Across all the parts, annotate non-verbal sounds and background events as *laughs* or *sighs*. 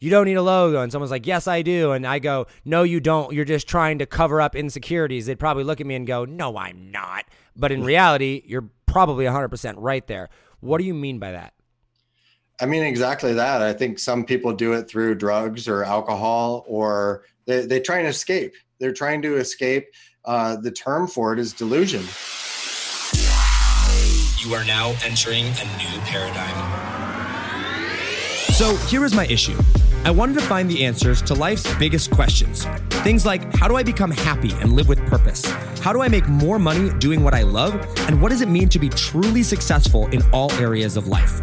you don't need a logo. And someone's like, yes, I do. And I go, no, you don't. You're just trying to cover up insecurities. They'd probably look at me and go, no, I'm not. But in reality, you're probably 100% right there. What do you mean by that? I mean, exactly that. I think some people do it through drugs or alcohol, or they, they try and escape. They're trying to escape. Uh, the term for it is delusion. You are now entering a new paradigm. So here is my issue. I wanted to find the answers to life's biggest questions. Things like how do I become happy and live with purpose? How do I make more money doing what I love? And what does it mean to be truly successful in all areas of life?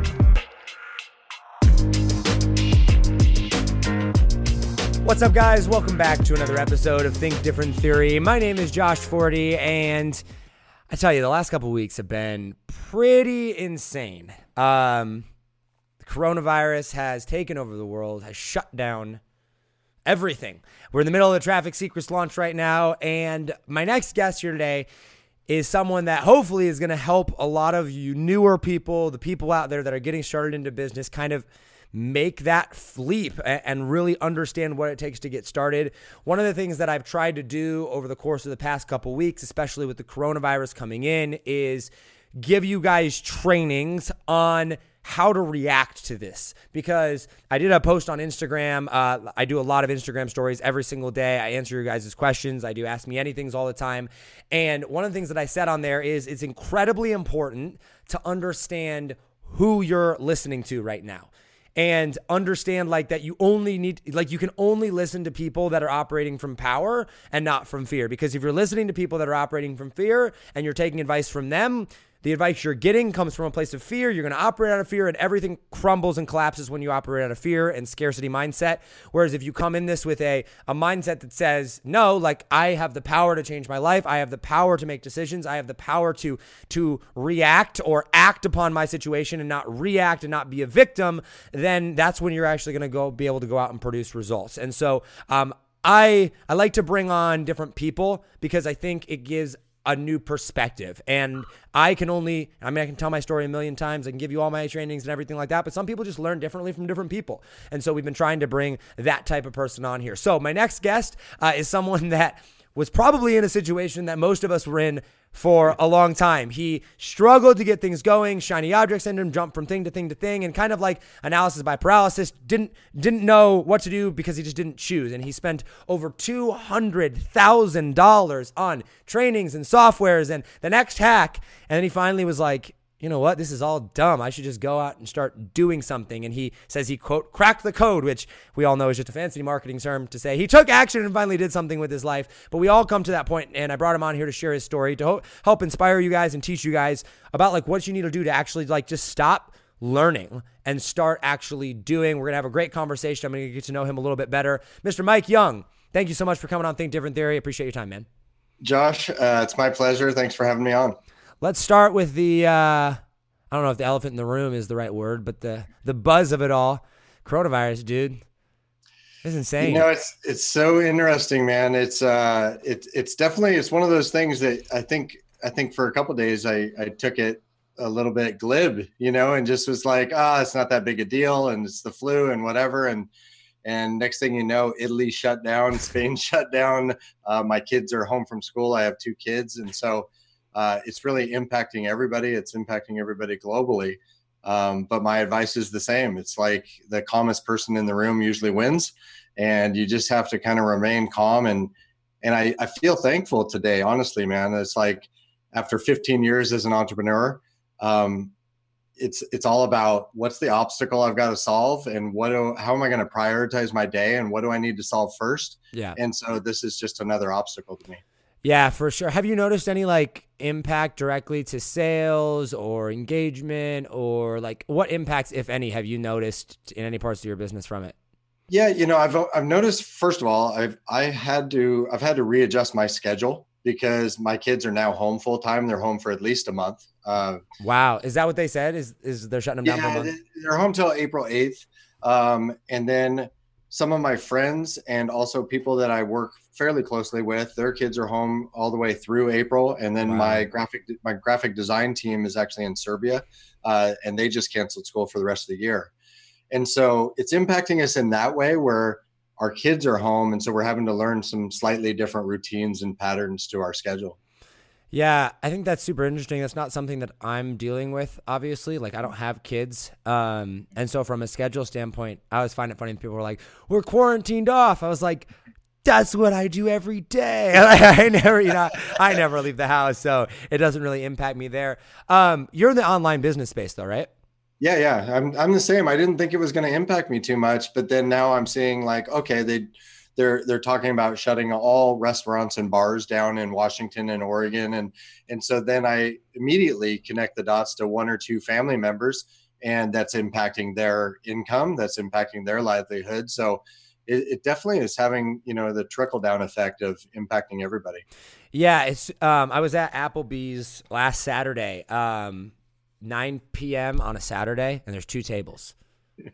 What's up, guys? Welcome back to another episode of Think Different Theory. My name is Josh Forti, and I tell you, the last couple weeks have been pretty insane. Um, the coronavirus has taken over the world, has shut down everything. We're in the middle of the Traffic Secrets launch right now, and my next guest here today is someone that hopefully is going to help a lot of you newer people, the people out there that are getting started into business, kind of make that leap and really understand what it takes to get started. One of the things that I've tried to do over the course of the past couple weeks, especially with the coronavirus coming in, is give you guys trainings on how to react to this because I did a post on Instagram. Uh, I do a lot of Instagram stories every single day. I answer your guys' questions. I do ask me anything's all the time. And one of the things that I said on there is it's incredibly important to understand who you're listening to right now and understand like that you only need like you can only listen to people that are operating from power and not from fear. Because if you're listening to people that are operating from fear and you're taking advice from them the advice you're getting comes from a place of fear. You're going to operate out of fear, and everything crumbles and collapses when you operate out of fear and scarcity mindset. Whereas if you come in this with a, a mindset that says, no, like I have the power to change my life, I have the power to make decisions, I have the power to to react or act upon my situation and not react and not be a victim, then that's when you're actually going to go be able to go out and produce results. And so, um, I I like to bring on different people because I think it gives a new perspective. And I can only, I mean, I can tell my story a million times. I can give you all my trainings and everything like that. But some people just learn differently from different people. And so we've been trying to bring that type of person on here. So my next guest uh, is someone *laughs* that was probably in a situation that most of us were in for a long time. He struggled to get things going, shiny object syndrome, jumped from thing to thing to thing, and kind of like analysis by paralysis, didn't didn't know what to do because he just didn't choose. And he spent over two hundred thousand dollars on trainings and softwares and the next hack. And then he finally was like, you know what, this is all dumb. I should just go out and start doing something. And he says he, quote, cracked the code, which we all know is just a fancy marketing term to say he took action and finally did something with his life. But we all come to that point, and I brought him on here to share his story, to help inspire you guys and teach you guys about like what you need to do to actually like just stop learning and start actually doing. We're to have a great conversation. I'm to get to know him a little bit better. Mr. Mike Young, thank you so much for coming on Think Different Theory. Appreciate your time, man. Josh, uh, it's my pleasure. Thanks for having me on. Let's start with the uh, I don't know if the elephant in the room is the right word, but the the buzz of it all. Coronavirus, dude. It's insane. You know, it's it's so interesting, man. It's uh it's it's definitely it's one of those things that I think I think for a couple days I I took it a little bit glib, you know, and just was like, ah, oh, it's not that big a deal and it's the flu and whatever and and next thing you know, Italy shut down, *laughs* Spain shut down. Uh, my kids are home from school. I have two kids, and so uh, it's really impacting everybody. It's impacting everybody globally. Um, but my advice is the same. It's like the calmest person in the room usually wins, and you just have to kind of remain calm. And and I, I feel thankful today, honestly, man. It's like after 15 years as an entrepreneur, um, it's it's all about what's the obstacle I've got to solve, and what do, how am I going to prioritize my day, and what do I need to solve first. Yeah. And so this is just another obstacle to me. Yeah, for sure. Have you noticed any like impact directly to sales or engagement or like what impacts, if any, have you noticed in any parts of your business from it? Yeah, you know, I've I've noticed first of all, I've I had to I've had to readjust my schedule because my kids are now home full time. They're home for at least a month. Uh, wow, is that what they said? Is is they're shutting them down yeah, for a month? They're home till April eighth, um, and then some of my friends and also people that I work fairly closely with, their kids are home all the way through April, and then wow. my graphic my graphic design team is actually in Serbia, uh, and they just canceled school for the rest of the year. And so it's impacting us in that way where our kids are home. And so we're having to learn some slightly different routines and patterns to our schedule. Yeah, I think that's super interesting. That's not something that I'm dealing with, obviously. Like, I don't have kids. Um, and so, from a schedule standpoint, I always find it funny people were like, we're quarantined off. I was like, that's what I do every day. *laughs* I never, you know, I never leave the house, so it doesn't really impact me there. Um, you're in the online business space, though, right? Yeah, yeah, I'm I'm the same. I didn't think it was going to impact me too much, but then now I'm seeing like, okay, they they're they're talking about shutting all restaurants and bars down in Washington and Oregon, and and so then I immediately connect the dots to one or two family members, and that's impacting their income, that's impacting their livelihood. So it, it definitely is having you know the trickle down effect of impacting everybody. Yeah, it's. Um, I was at Applebee's last Saturday. Um, 9 p.m. on a Saturday and there's two tables.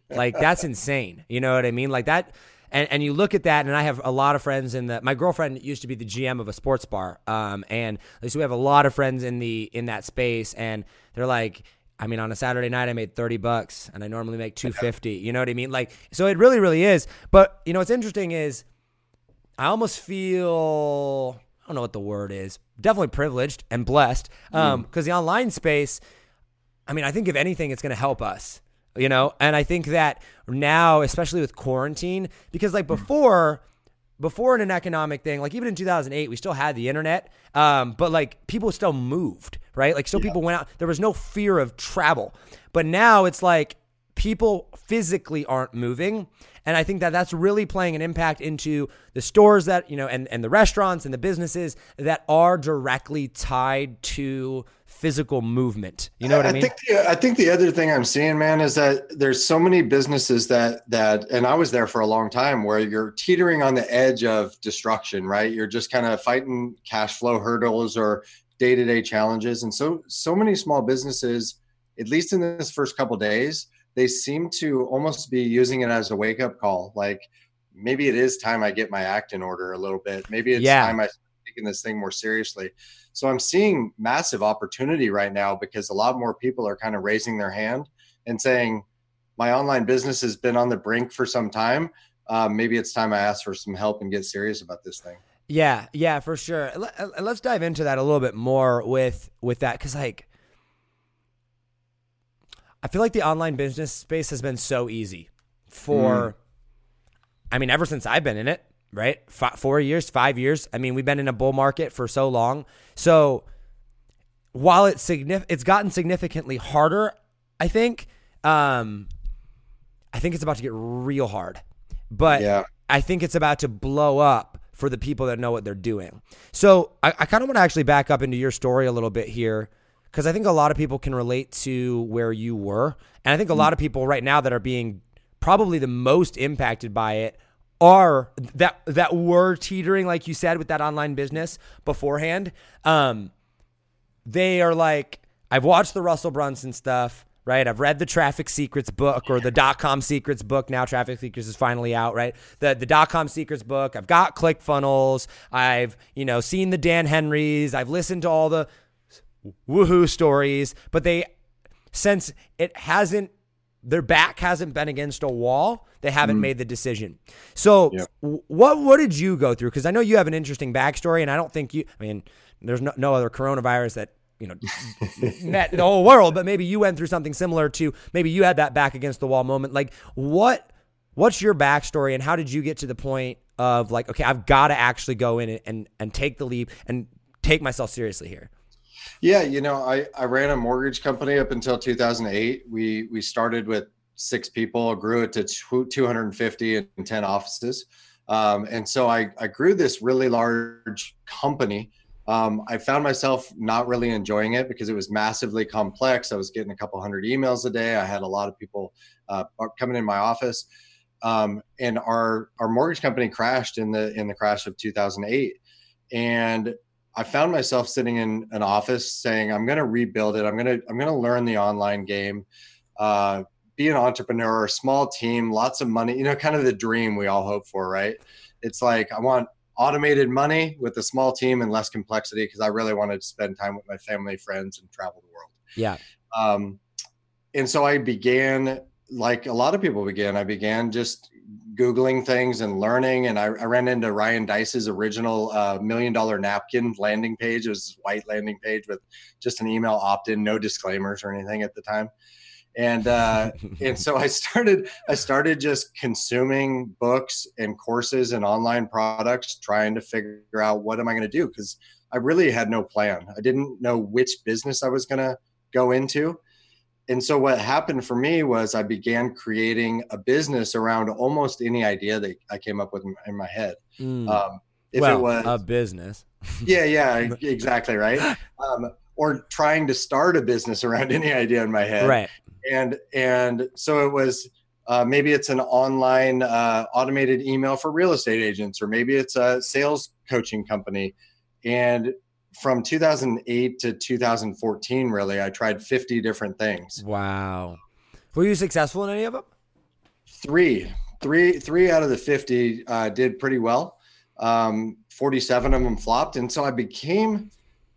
Like that's insane. You know what I mean? Like that and, and you look at that and I have a lot of friends in the my girlfriend used to be the GM of a sports bar. Um and so we have a lot of friends in the in that space and they're like I mean, on a Saturday night, I made 30 bucks and I normally make 250. You know what I mean? Like, so it really, really is. But, you know, what's interesting is I almost feel, I don't know what the word is, definitely privileged and blessed. Um, because mm. the online space, I mean, I think if anything, it's going to help us, you know? And I think that now, especially with quarantine, because like before, before in an economic thing, like even in 2008, we still had the internet, um, but like people still moved, right? Like still yeah. people went out. There was no fear of travel. But now it's like people physically aren't moving. And I think that that's really playing an impact into the stores that, you know, and, and the restaurants and the businesses that are directly tied to physical movement. You know what I, I mean? Think the, I think the other thing I'm seeing, man, is that there's so many businesses that that, and I was there for a long time, where you're teetering on the edge of destruction. Right? You're just kind of fighting cash flow hurdles or day to day challenges, and so so many small businesses, at least in this first couple days, they seem to almost be using it as a wake up call, like. Maybe it is time I get my act in order a little bit. Maybe it's yeah. time I taking this thing more seriously. So I'm seeing massive opportunity right now because a lot more people are kind of raising their hand and saying, my online business has been on the brink for some time. Um, maybe it's time I ask for some help and get serious about this thing. Yeah, yeah, for sure. Let's dive into that a little bit more with with that because like I feel like the online business space has been so easy for. Mm. I mean, ever since I've been in it, right? Four years, five years. I mean, we've been in a bull market for so long. So while it's signif- it's gotten significantly harder, I think. Um, I think it's about to get real hard, but yeah. I think it's about to blow up for the people that know what they're doing. So I, I kind of want to actually back up into your story a little bit here because I think a lot of people can relate to where you were, and I think a mm. lot of people right now that are being probably the most impacted by it are that that were teetering, like you said, with that online business beforehand. Um, they are like, I've watched the Russell Brunson stuff, right? I've read the Traffic Secrets book or the dot com secrets book. Now Traffic Secrets is finally out, right? The the dot com secrets book. I've got ClickFunnels. I've, you know, seen the Dan Henrys. I've listened to all the woohoo stories, but they since it hasn't their back hasn't been against a wall. They haven't mm. made the decision. So, yep. what what did you go through? Because I know you have an interesting backstory, and I don't think you. I mean, there's no, no other coronavirus that you know *laughs* met the whole world, but maybe you went through something similar to maybe you had that back against the wall moment. Like, what what's your backstory, and how did you get to the point of like, okay, I've got to actually go in and, and and take the leap and take myself seriously here? Yeah, you know, I, I ran a mortgage company up until 2008. We we started with six people, grew it to 250 and 10 offices. Um, and so I, I grew this really large company. Um, I found myself not really enjoying it because it was massively complex. I was getting a couple hundred emails a day. I had a lot of people uh, coming in my office. um, and our our mortgage company crashed in the in the crash of 2008 and i found myself sitting in an office saying i'm going to rebuild it. I'm going to i'm going to learn the online game uh, be an entrepreneur a small team lots of money you know kind of the dream we all hope for right? It's like i want automated money with a small team and less complexity because i really wanted to spend time with my family friends and travel the world. Yeah. Um, and so i began like a lot of people began, I began just Googling things and learning. And I, I ran into Ryan Deiss's original uh, million dollar napkin landing page. It was white landing page with just an email opt in, no disclaimers or anything at the time. And uh, *laughs* and so I started I started just consuming books and courses and online products, trying to figure out what am I going to do because I really had no plan. I didn't know which business I was going to go into and so what happened for me was I began creating a business around almost any idea that I came up with in my head. Mm. Um, if well, it was a business. yeah, yeah, *laughs* exactly right. *laughs* Um, or trying to start a business around *laughs* any idea in my head. Right. And and so it was uh, maybe it's an online uh, automated email for real estate agents, or maybe it's a sales coaching company. And from 2008 to 2014 really i tried 50 different things. Wow. Were you successful in any of them three. Three three out of the 50 uh, did pretty well. Um, 47 of them flopped. And so i became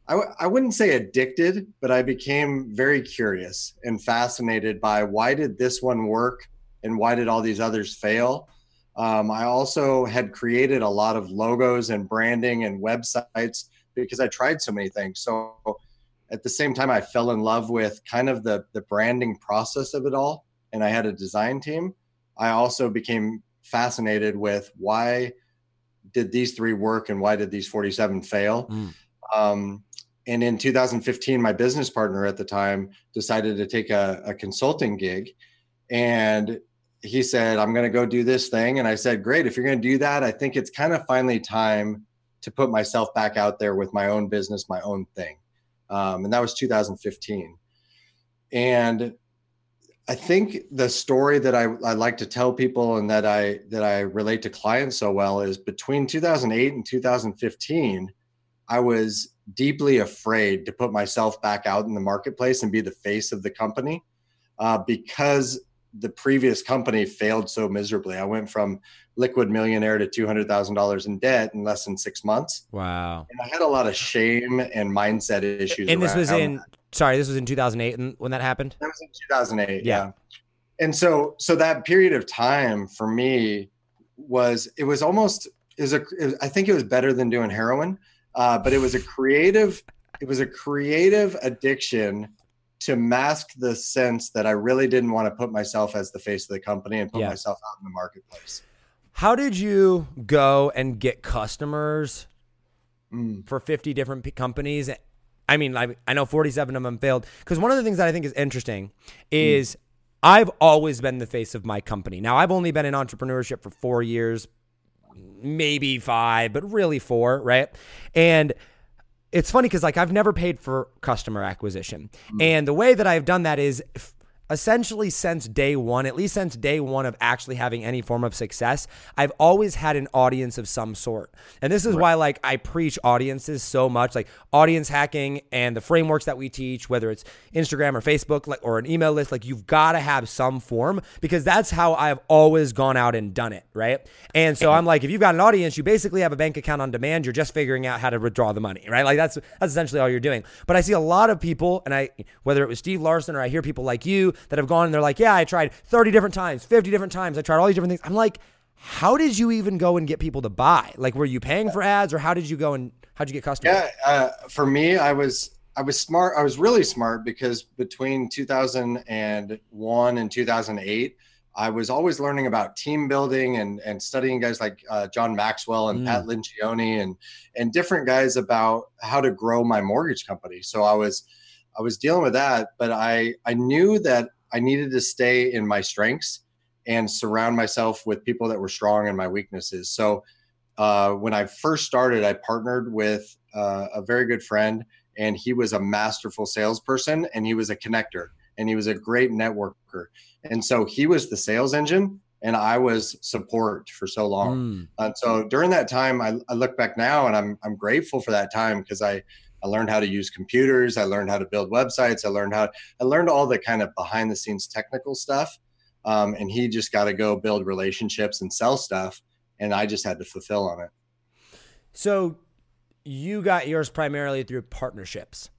I w- I wouldn't say addicted but i became very curious and fascinated by why did this one work and why did all these others fail. Um, i also had created a lot of logos and branding and websites because I tried so many things. So at the same time, I fell in love with kind of the the branding process of it all, and I had a design team. I also became fascinated with why did these three work and why did these 47 fail. Mm. Um, and in 2015, my business partner at the time decided to take a, a consulting gig, and he said, "I'm going to go do this thing." And I said, "Great, if you're going to do that, I think it's kind of finally time." To put myself back out there with my own business, my own thing. Um, and that was 2015. And I think the story that I, I like to tell people and that I that I relate to clients so well is between 2008 and 2015, I was deeply afraid to put myself back out in the marketplace and be the face of the company uh, because the previous company failed so miserably. I went from liquid millionaire to $200,000 in debt in less than six months. Wow. And I had a lot of shame and mindset issues. And this was in, that. sorry, this was in 2008 when that happened? That was in 2008. Yeah. yeah. And so, so that period of time for me was, it was almost, is a, it, I think it was better than doing heroin, uh, but it was a creative, it was a creative addiction to mask the sense that I really didn't want to put myself as the face of the company and put yeah. myself out in the marketplace. How did you go and get customers mm. for 50 different companies? I mean, I, I know 47 of them failed. Because one of the things that I think is interesting is mm. I've always been the face of my company. Now, I've only been in entrepreneurship for four years, maybe five, but really four, right? And it's funny because like I've never paid for customer acquisition. Mm. And the way that I've done that is essentially since day one, at least since day one of actually having any form of success, I've always had an audience of some sort. And this is right. why, like, I preach audiences so much, like audience hacking and the frameworks that we teach, whether it's Instagram or Facebook, like, or an email list, like, you've got to have some form because that's how I've always gone out and done it. Right. And so I'm like, if you've got an audience, you basically have a bank account on demand. You're just figuring out how to withdraw the money. Right. Like, that's, that's essentially all you're doing. But I see a lot of people, and I, whether it was Steve Larsen or I hear people like you that have gone and they're like, yeah, I tried 30 different times, 50 different times. I tried all these different things. I'm like, how did you even go and get people to buy? Like, were you paying for ads or how did you go and how'd you get customers? Yeah. Uh, for me, I was, I was smart. I was really smart because between 2001 and 2008, I was always learning about team building and, and studying guys like uh, John Maxwell and mm. Pat Lencioni and and different guys about how to grow my mortgage company. So I was I was dealing with that, but I I knew that I needed to stay in my strengths and surround myself with people that were strong in my weaknesses. So uh, when I first started, I partnered with uh, a very good friend, and he was a masterful salesperson, and he was a connector, and he was a great networker. And so he was the sales engine, and I was support for so long. Mm. And so during that time, I, I look back now and I'm I'm grateful for that time because I I learned how to use computers. I learned how to build websites. I learned how I learned all the kind of behind the scenes technical stuff. Um, and he just got to go build relationships and sell stuff, and I just had to fulfill on it. So you got yours primarily through partnerships.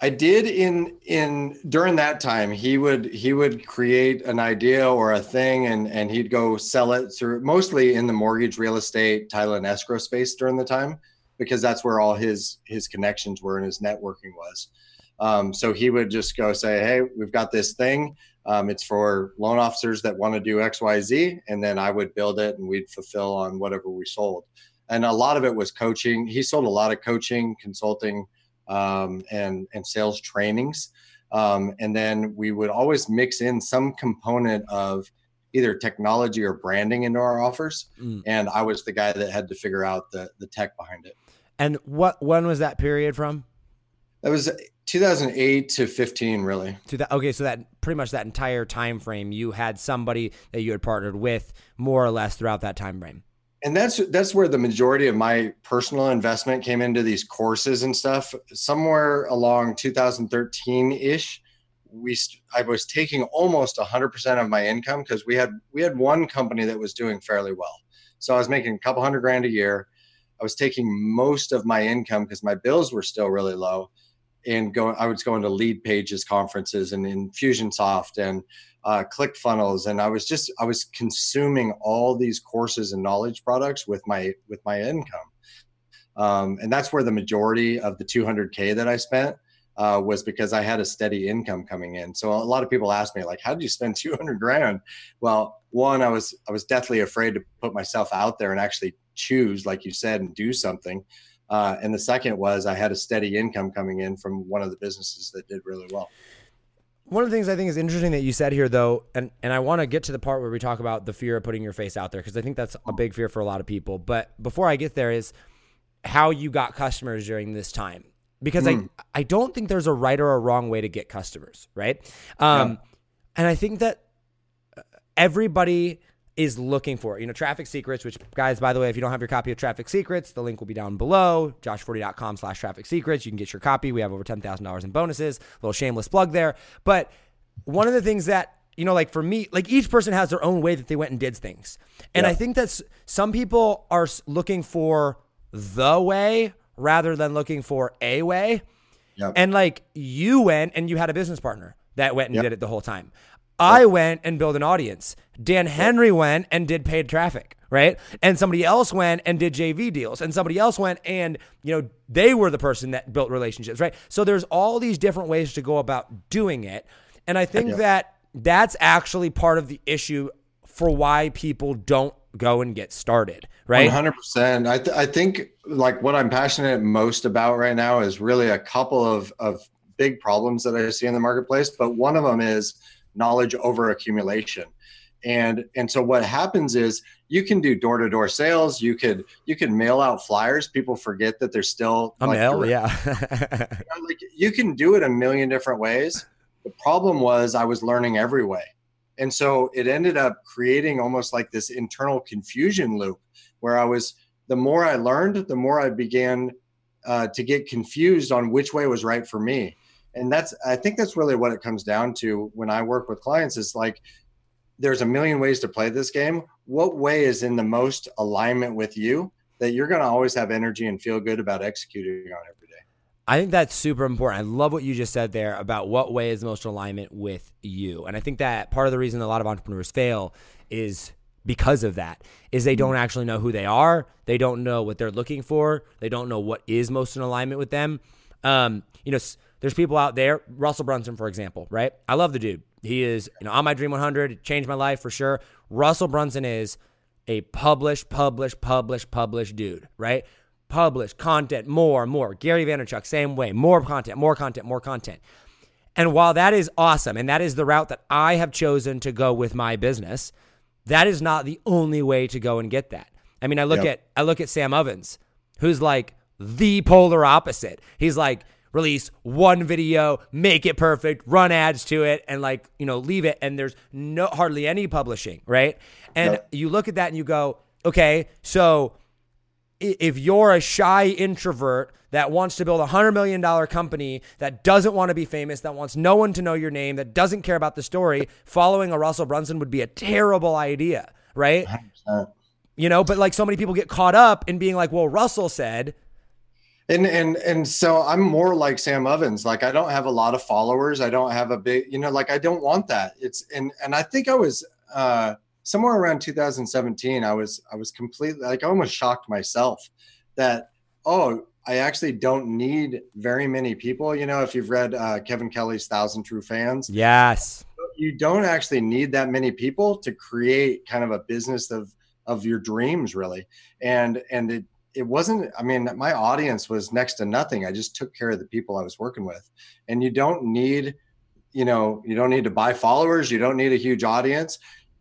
I did in in during that time he would he would create an idea or a thing and and he'd go sell it through mostly in the mortgage real estate title and escrow space during the time because that's where all his his connections were and his networking was um, so he would just go say hey we've got this thing um, it's for loan officers that want to do xyz and then i would build it and we'd fulfill on whatever we sold and a lot of it was coaching he sold a lot of coaching consulting um, and and sales trainings. Um, and then we would always mix in some component of either technology or branding into our offers. Mm. And I was the guy that had to figure out the the tech behind it. And what when was that period from? That was 2008 to 15, really. To that okay, so that pretty much that entire time frame you had somebody that you had partnered with more or less throughout that time frame. and that's that's where the majority of my personal investment came into these courses and stuff somewhere along 2013-ish we st- i was taking almost 100% of my income because we had we had one company that was doing fairly well so i was making a couple hundred grand a year i was taking most of my income because my bills were still really low and going i was going to Leadpages conferences and infusionsoft and uh, ClickFunnels and i was just i was consuming all these courses and knowledge products with my with my income. Um, and that's where the majority of the 200k that i spent uh, was because i had a steady income coming in. So a lot of people ask me like how did you spend 200 grand? Well one i was i was deathly afraid to put myself out there and actually choose like you said and do something. Uh, and the second was i had a steady income coming in from one of the businesses that did really well. One of the things I think is interesting that you said here, though, and, and I want to get to the part where we talk about the fear of putting your face out there because I think that's a big fear for a lot of people. But before I get there, is how you got customers during this time. Because I I don't think there's a right or a wrong way to get customers, right? Um, And I think that everybody is looking for. You know, Traffic Secrets, which guys, by the way, if you don't have your copy of Traffic Secrets, the link will be down below, joshforti.com slash traffic secrets. You can get your copy. We have over $10,000 in bonuses. little shameless plug there. But one of the things that, you know, like for me, like each person has their own way that they went and did things. And Yeah. I think that's some people are looking for the way rather than looking for a way. Yep. And like you went and you had a business partner that went and Yep. did it the whole time. I went and built an audience. Dan Henry went and did paid traffic, right? And somebody else went and did JV deals. And somebody else went and, you know, they were the person that built relationships, right? So there's all these different ways to go about doing it. And I think Yep. that that's actually part of the issue for why people don't go and get started, right? One hundred percent. I th- I think like what I'm passionate most about right now is really a couple of of big problems that I see in the marketplace, but one of them is knowledge over accumulation. And and so what happens is you can do door to door sales. You could you could mail out flyers. People forget that there's still A like, mail, direct- yeah. *laughs* you know, like you can do it a million different ways. The problem was I was learning every way. And so it ended up creating almost like this internal confusion loop where I was, the more I learned, the more I began uh, to get confused on which way was right for me. And that's, I think that's really what it comes down to when I work with clients is like, there's a million ways to play this game. What way is in the most alignment with you that you're going to always have energy and feel good about executing on every day? I think that's super important. I love what you just said there about what way is most alignment with you. And I think that part of the reason a lot of entrepreneurs fail is because of that is they don't actually know who they are. They don't know what they're looking for. They don't know what is most in alignment with them. Um, you know, there's people out there, Russell Brunson, for example, right? I love the dude. He is, you know, on my Dream 100, changed my life for sure. Russell Brunson is a publish, publish, publish, published dude, right? Publish content, more, more. Gary Vaynerchuk, same way, more content, more content, more content. And while that is awesome, and that is the route that I have chosen to go with my business, that is not the only way to go and get that. I mean, I look Yep. at I look at Sam Ovens, who's like the polar opposite. He's like release one video, make it perfect, run ads to it, and like, you know, leave it. And there's no hardly any publishing, right? And Yep. you look at that and you go, okay, so if you're a shy introvert that wants to build a hundred million dollar company that doesn't want to be famous, that wants no one to know your name, that doesn't care about the story, following a Russell Brunson would be a terrible idea, right? 100%. You know, but like so many people get caught up in being like, well, Russell said, And and and so I'm more like Sam Ovens. Like I don't have a lot of followers. I don't have a big, you know, like I don't want that. It's and and I think I was uh somewhere around 2017. I was I was completely like I almost shocked myself that oh I actually don't need very many people. You know, if you've read uh, Kevin Kelly's Thousand True Fans, yes, you don't actually need that many people to create kind of a business of of your dreams really and and it it wasn't i mean my audience was next to nothing. I just took care of the people i was working with. And you don't need you know you don't need to buy followers. You don't need a huge audience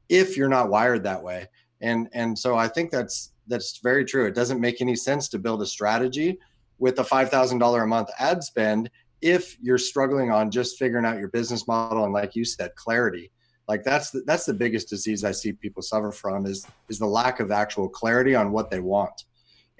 if you're not wired that way. And and so i think that's that's very true. It doesn't make any sense to build a strategy with a $5000 a month ad spend if you're struggling on just figuring out your business model and like you said clarity. Like that's the, that's the biggest disease i see people suffer from is is the lack of actual clarity on what they want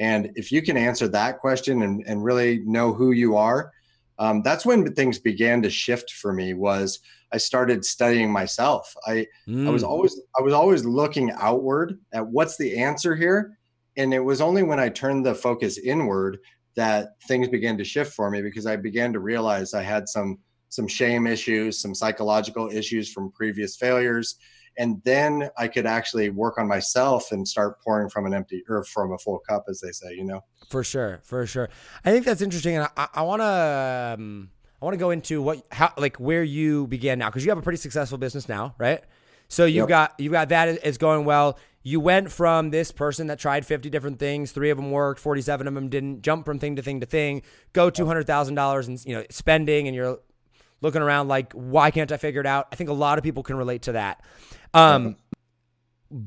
and if you can answer that question and, and really know who you are um, that's when things began to shift for me was i started studying myself. I I was Mm. always I was always looking outward at what's the answer here, and it was only when I turned the focus inward that things began to shift for me because I began to realize I had some some shame issues, some psychological issues from previous failures, and then I could actually work on myself and start pouring from an empty or from a full cup, as they say, you know. For sure, for sure. I think that's interesting, and I, I want to, um, I want to go into what, how, like where you began now, because you have a pretty successful business now, right? So you Yep. got you got that is going well. You went from this person that tried fifty different things, three of them worked, forty seven of them didn't. Jump from thing to thing to thing, go two hundred thousand dollars and you know spending, and you're looking around like, why can't I figure it out? I think a lot of people can relate to that. Um,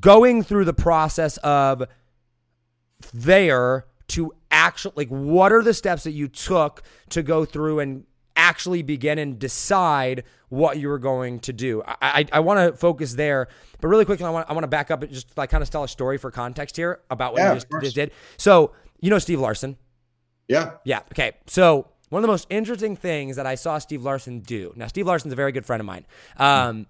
going through the process of there to actually like what are the steps that you took to go through and actually begin and decide what you were going to do i i, I want to focus there but really quickly i want, I want to back up and just like kind of tell a story for context here about what Yeah, you just, just did so you know steve larsen Yeah. yeah. Okay. So one of the most interesting things that I saw Steve Larsen do. Now, Steve Larsen's a very good friend of mine. Um,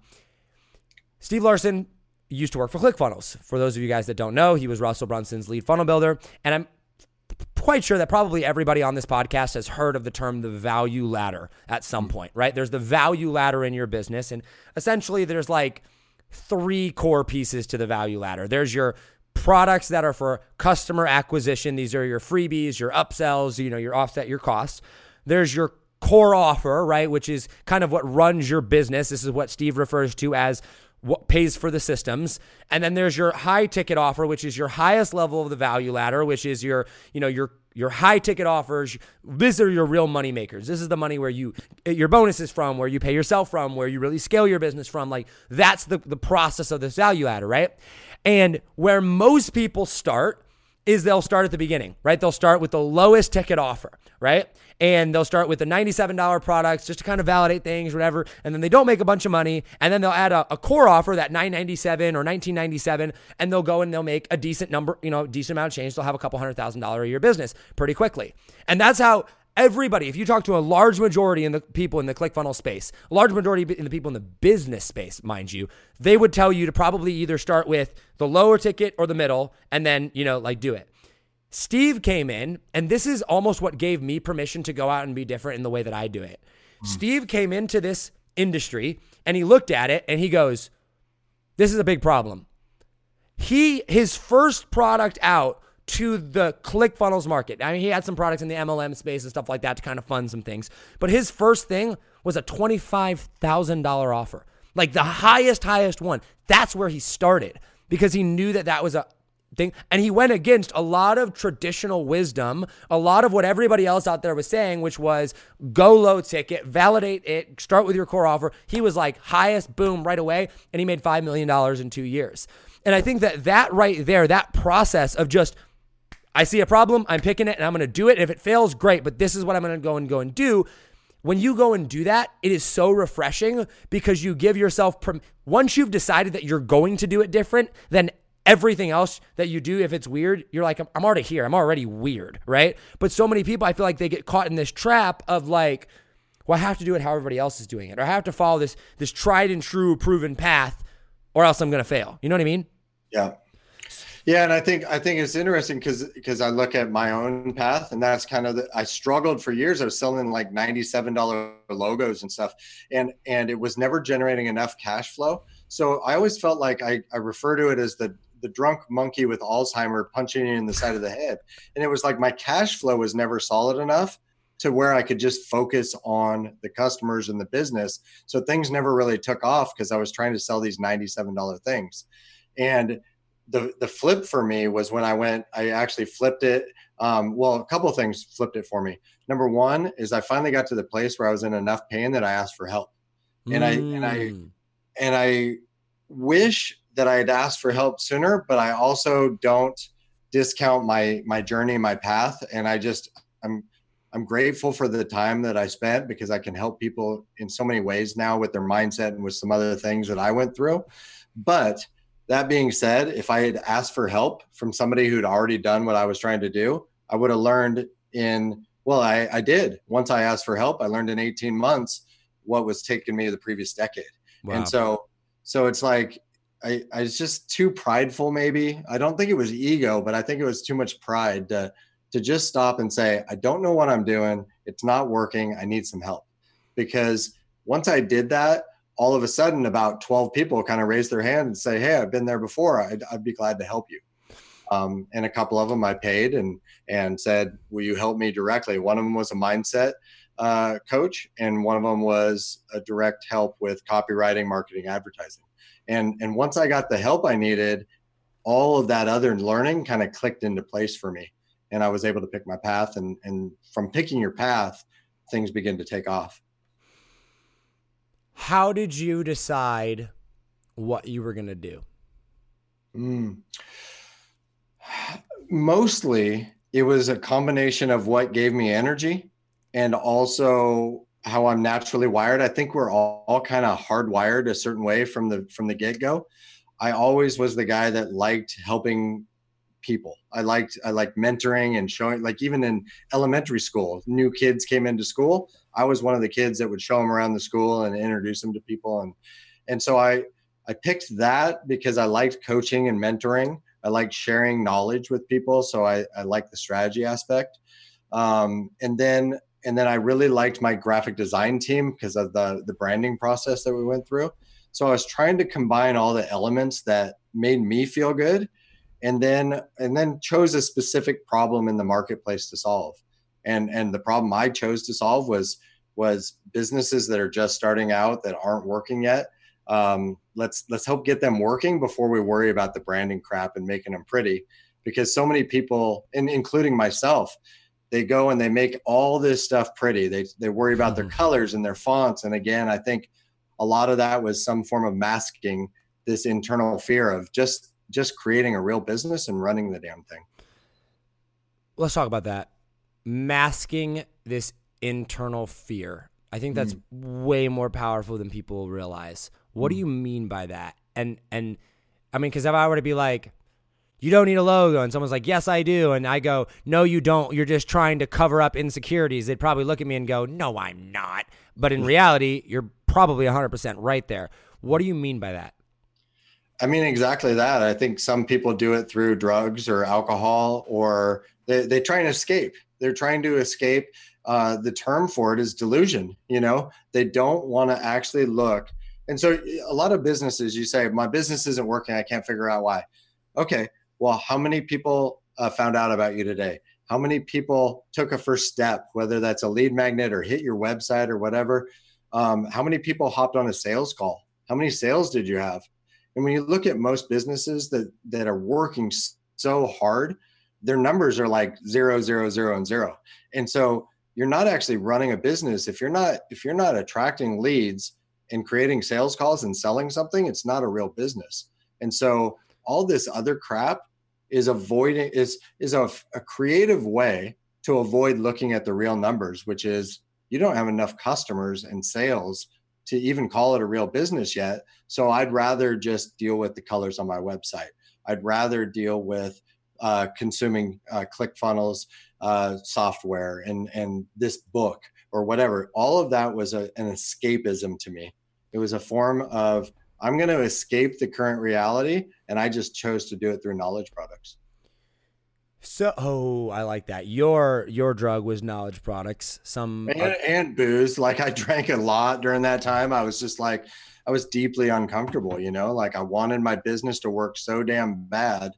Steve Larsen used to work for ClickFunnels. For those of you guys that don't know, he was Russell Brunson's lead funnel builder, and I'm quite sure that probably everybody on this podcast has heard of the term the value ladder at some mm. point, right? There's the value ladder in your business, and essentially there's like three core pieces to the value ladder. There's your products that are for customer acquisition. These are your freebies, your upsells, you know, your offset your costs. There's your core offer, right, which is kind of what runs your business. This is what Steve refers to as what pays for the systems. And then there's your high ticket offer, which is your highest level of the value ladder, which is your, you know, your your high ticket offers. These are your real money makers. This is the money where you your bonuses from, where you pay yourself from, where you really scale your business from. Like that's the the process of this value ladder, right? And where most people start is they'll start at the beginning, right? They'll start with the lowest ticket offer, right? And they'll start with the $97 products just to kind of validate things, whatever. And then they don't make a bunch of money. And then they'll add a, a core offer, that 997 or 1997, and they'll go and they'll make a decent number, you know, decent amount of change. They'll have a couple hundred thousand dollar a year business pretty quickly. And that's how everybody, if you talk to a large majority in the people in the ClickFunnels space, large majority in the people in the business space, mind you, they would tell you to probably either start with the lower ticket or the middle and then, you know, like do it. Steve came in, and this is almost what gave me permission to go out and be different in the way that I do it. Hmm. Steve came into this industry and he looked at it and he goes, This is a big problem. He his first product out to the ClickFunnels market. I mean, he had some products in the MLM space and stuff like that to kind of fund some things. But his first thing was a $25,000 offer. Like the highest highest one. That's where he started because he knew that that was a thing and he went against a lot of traditional wisdom, a lot of what everybody else out there was saying, which was go low ticket, validate it, start with your core offer. He was like highest boom right away and he made 5 million dollars in 2 years. And I think that that right there, that process of just I see a problem, I'm picking it and I'm going to do it. If it fails, great, but this is what I'm going to go and go and do. When you go and do that, it is so refreshing because you give yourself once you've decided that you're going to do it different, then everything else that you do, if it's weird, you're like, I'm, already here. I'm already weird, right? But so many people, I feel like they get caught in this trap of like, well, I have to do it how everybody else is doing it, or I have to follow this this tried and true, proven path, or else I'm gonna fail. You know what I mean? Yeah. Yeah, and I think I think it's interesting because because I look at my own path, and that's kind of the, I struggled for years. I was selling like ninety seven dollar logos and stuff, and and it was never generating enough cash flow. So I always felt like I, I refer to it as the the drunk monkey with Alzheimer punching you in the side of the head. And it was like my cash flow was never solid enough to where I could just focus on the customers and the business. So things never really took off because I was trying to sell these $97 things. And the the flip for me was when I went, I actually flipped it. Um, well, a couple things flipped it for me. Number one is I finally got to the place where I was in enough pain that I asked for help. And mm. I and I mm. and I wish that I had asked for help sooner, but I also don't discount my my journey, my path, and I just I'm I'm grateful for the time that I spent because I can help people in so many ways now with their mindset and with some other things that I went through. But that being said, if I had asked for help from somebody who'd already done what I was trying to do, I would have learned in well, I, I did. Once I asked for help, I learned in 18 months what was taking me the previous decade. Wow. And so so it's like I, I was just too prideful, maybe. I don't think it was ego, but I think it was too much pride to to just stop and say, I don't know what I'm doing. It's not working. I need some help. Because once I did that, all of a sudden about 12 people kind of raised their hand and say, Hey, I've been there before. I'd, I'd be glad to help you. Um, and a couple of them I paid and, and said, will you help me directly? One of them was a mindset uh, coach and one of them was a direct help with copywriting, marketing, advertising and and once i got the help i needed all of that other learning kind of clicked into place for me. And i was able to pick my path and and from picking your path things begin to take off. How did you decide what you were going to do? Mm. mostly it was a combination of what gave me energy and also how I'm naturally wired. I think we're all, all kind of hardwired a certain way from the from the get go. I always was the guy that liked helping people. I liked I liked mentoring and showing like even in elementary school, new kids came into school. I was one of the kids that would show them around the school and introduce them to people and and so I I picked that because I liked coaching and mentoring. I liked sharing knowledge with people, so I I like the strategy aspect. Um, and then and then I really liked my graphic design team because of the the branding process that we went through. So I was trying to combine all the elements that made me feel good, and then and then chose a specific problem in the marketplace to solve. And and the problem I chose to solve was was businesses that are just starting out that aren't working yet. Um, let's let's help get them working before we worry about the branding crap and making them pretty, because so many people, and including myself, they go and they make all this stuff pretty. They they worry about their hmm. colors and their fonts. And again, I think a lot of that was some form of masking this internal fear of just just creating a real business and running the damn thing. Let's talk about that. Masking this internal fear. I think that's mm. way more powerful than people realize. What mm. do hmm. you mean by that? And and I mean, because if I were to be like, you don't need a logo. And someone's like, yes, I do. And I go, no, you don't. You're just trying to cover up insecurities. They'd probably look at me and go, no, I'm not. But in reality, you're probably 100% right there. What do you mean by that? I mean, exactly that. I think some people do it through drugs or alcohol, or they, they try and escape. They're trying to escape. Uh, the term for it is delusion. You know, they don't want to actually look. And so a lot of businesses, you say, my business isn't working. I can't figure out why. Okay well, how many people uh, found out about you today? How many people took a first step, whether that's a lead magnet or hit your website or whatever? Um, how many people hopped on a sales call? How many sales did you have? And when you look at most businesses that that are working so hard, their numbers are like zero, zero, zero, and zero. And so you're not actually running a business if you're not if you're not attracting leads and creating sales calls and selling something. It's not a real business. And so all this other crap is avoiding is is a, a creative way to avoid looking at the real numbers, which is you don't have enough customers and sales to even call it a real business yet. So I'd rather just deal with the colors on my website. I'd rather deal with uh, consuming uh, ClickFunnels uh, software and and this book or whatever. All of that was a, an escapism to me. It was a form of I'm going to escape the current reality, and I just chose to do it through knowledge products. So, oh, I like that. Your your drug was knowledge products. Some uh, and, and booze. Like I drank a lot during that time. I was just like, I was deeply uncomfortable. You know, like I wanted my business to work so damn bad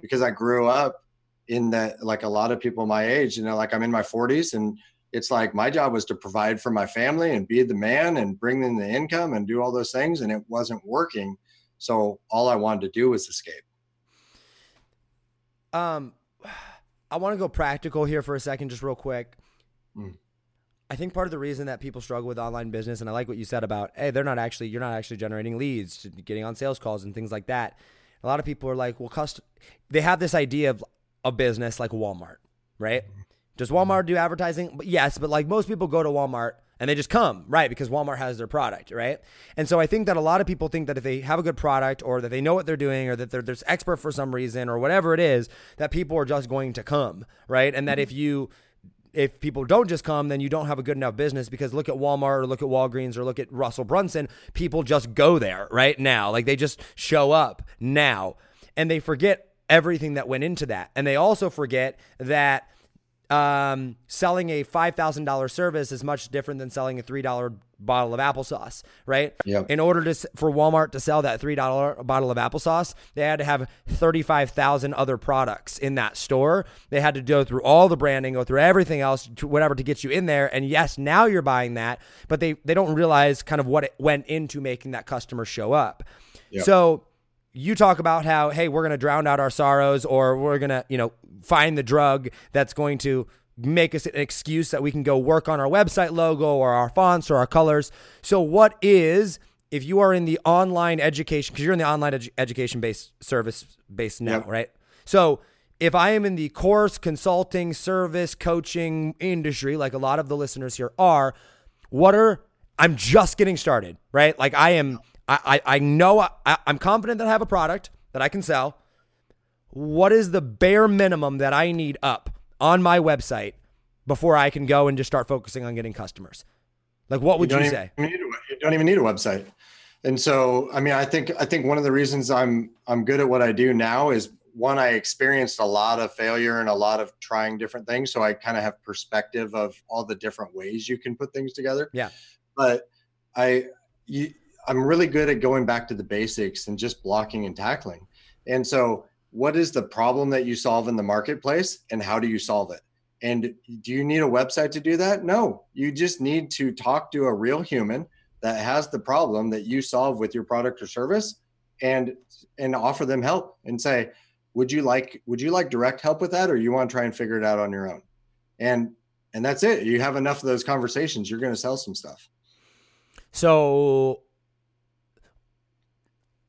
because I grew up in that. Like a lot of people my age, you know, like I'm in my 40s, and it's like my job was to provide for my family and be the man and bring in the income and do all those things, and it wasn't working. So all I wanted to do was escape. Um *sighs* I want to go practical here for a second, just real quick. Mm. I think part of the reason that people struggle with online business, and I like what you said about, hey, they're not actually, you're not actually generating leads, getting on sales calls and things like that. A lot of people are like, well, custom, they have this idea of a business like Walmart, right? Does Walmart do advertising? Yes, but like most people go to Walmart and they just come, right? Because Walmart has their product, right? And so I think that a lot of people think that if they have a good product or that they know what they're doing or that they're this expert for some reason or whatever it is, that people are just going to come, right? And that mm-hmm. if you if people don't just come, then you don't have a good enough business because look at Walmart or look at Walgreens or look at Russell Brunson, people just go there right now. Like they just show up now and they forget everything that went into that. And they also forget that um, selling a $5,000 service is much different than selling a $3 bottle of applesauce, right? Yep. In order to for Walmart to sell that $3 bottle of applesauce, they had to have 35,000 other products in that store. They had to go through all the branding, go through everything else, whatever to get you in there. And yes, now you're buying that, but they they don't realize kind of what it went into making that customer show up. Yep. So you talk about how hey we're going to drown out our sorrows or we're going to you know find the drug that's going to make us an excuse that we can go work on our website logo or our fonts or our colors. So what is if you are in the online education because you're in the online edu- education based service based now yep. right? So if i am in the course consulting service coaching industry like a lot of the listeners here are what are i'm just getting started right? Like i am I, I, I know I, I'm confident that I have a product that I can sell. What is the bare minimum that I need up on my website before I can go and just start focusing on getting customers? Like, what would you, you say? A, you don't even need a website. And so, I mean, I think I think one of the reasons I'm I'm good at what I do now is one, I experienced a lot of failure and a lot of trying different things, so I kind of have perspective of all the different ways you can put things together. Yeah. But I, you, I'm really good at going back to the basics and just blocking and tackling. And so, what is the problem that you solve in the marketplace and how do you solve it? And do you need a website to do that? No, you just need to talk to a real human that has the problem that you solve with your product or service and and offer them help and say, "Would you like would you like direct help with that or you want to try and figure it out on your own?" And and that's it. You have enough of those conversations, you're going to sell some stuff. So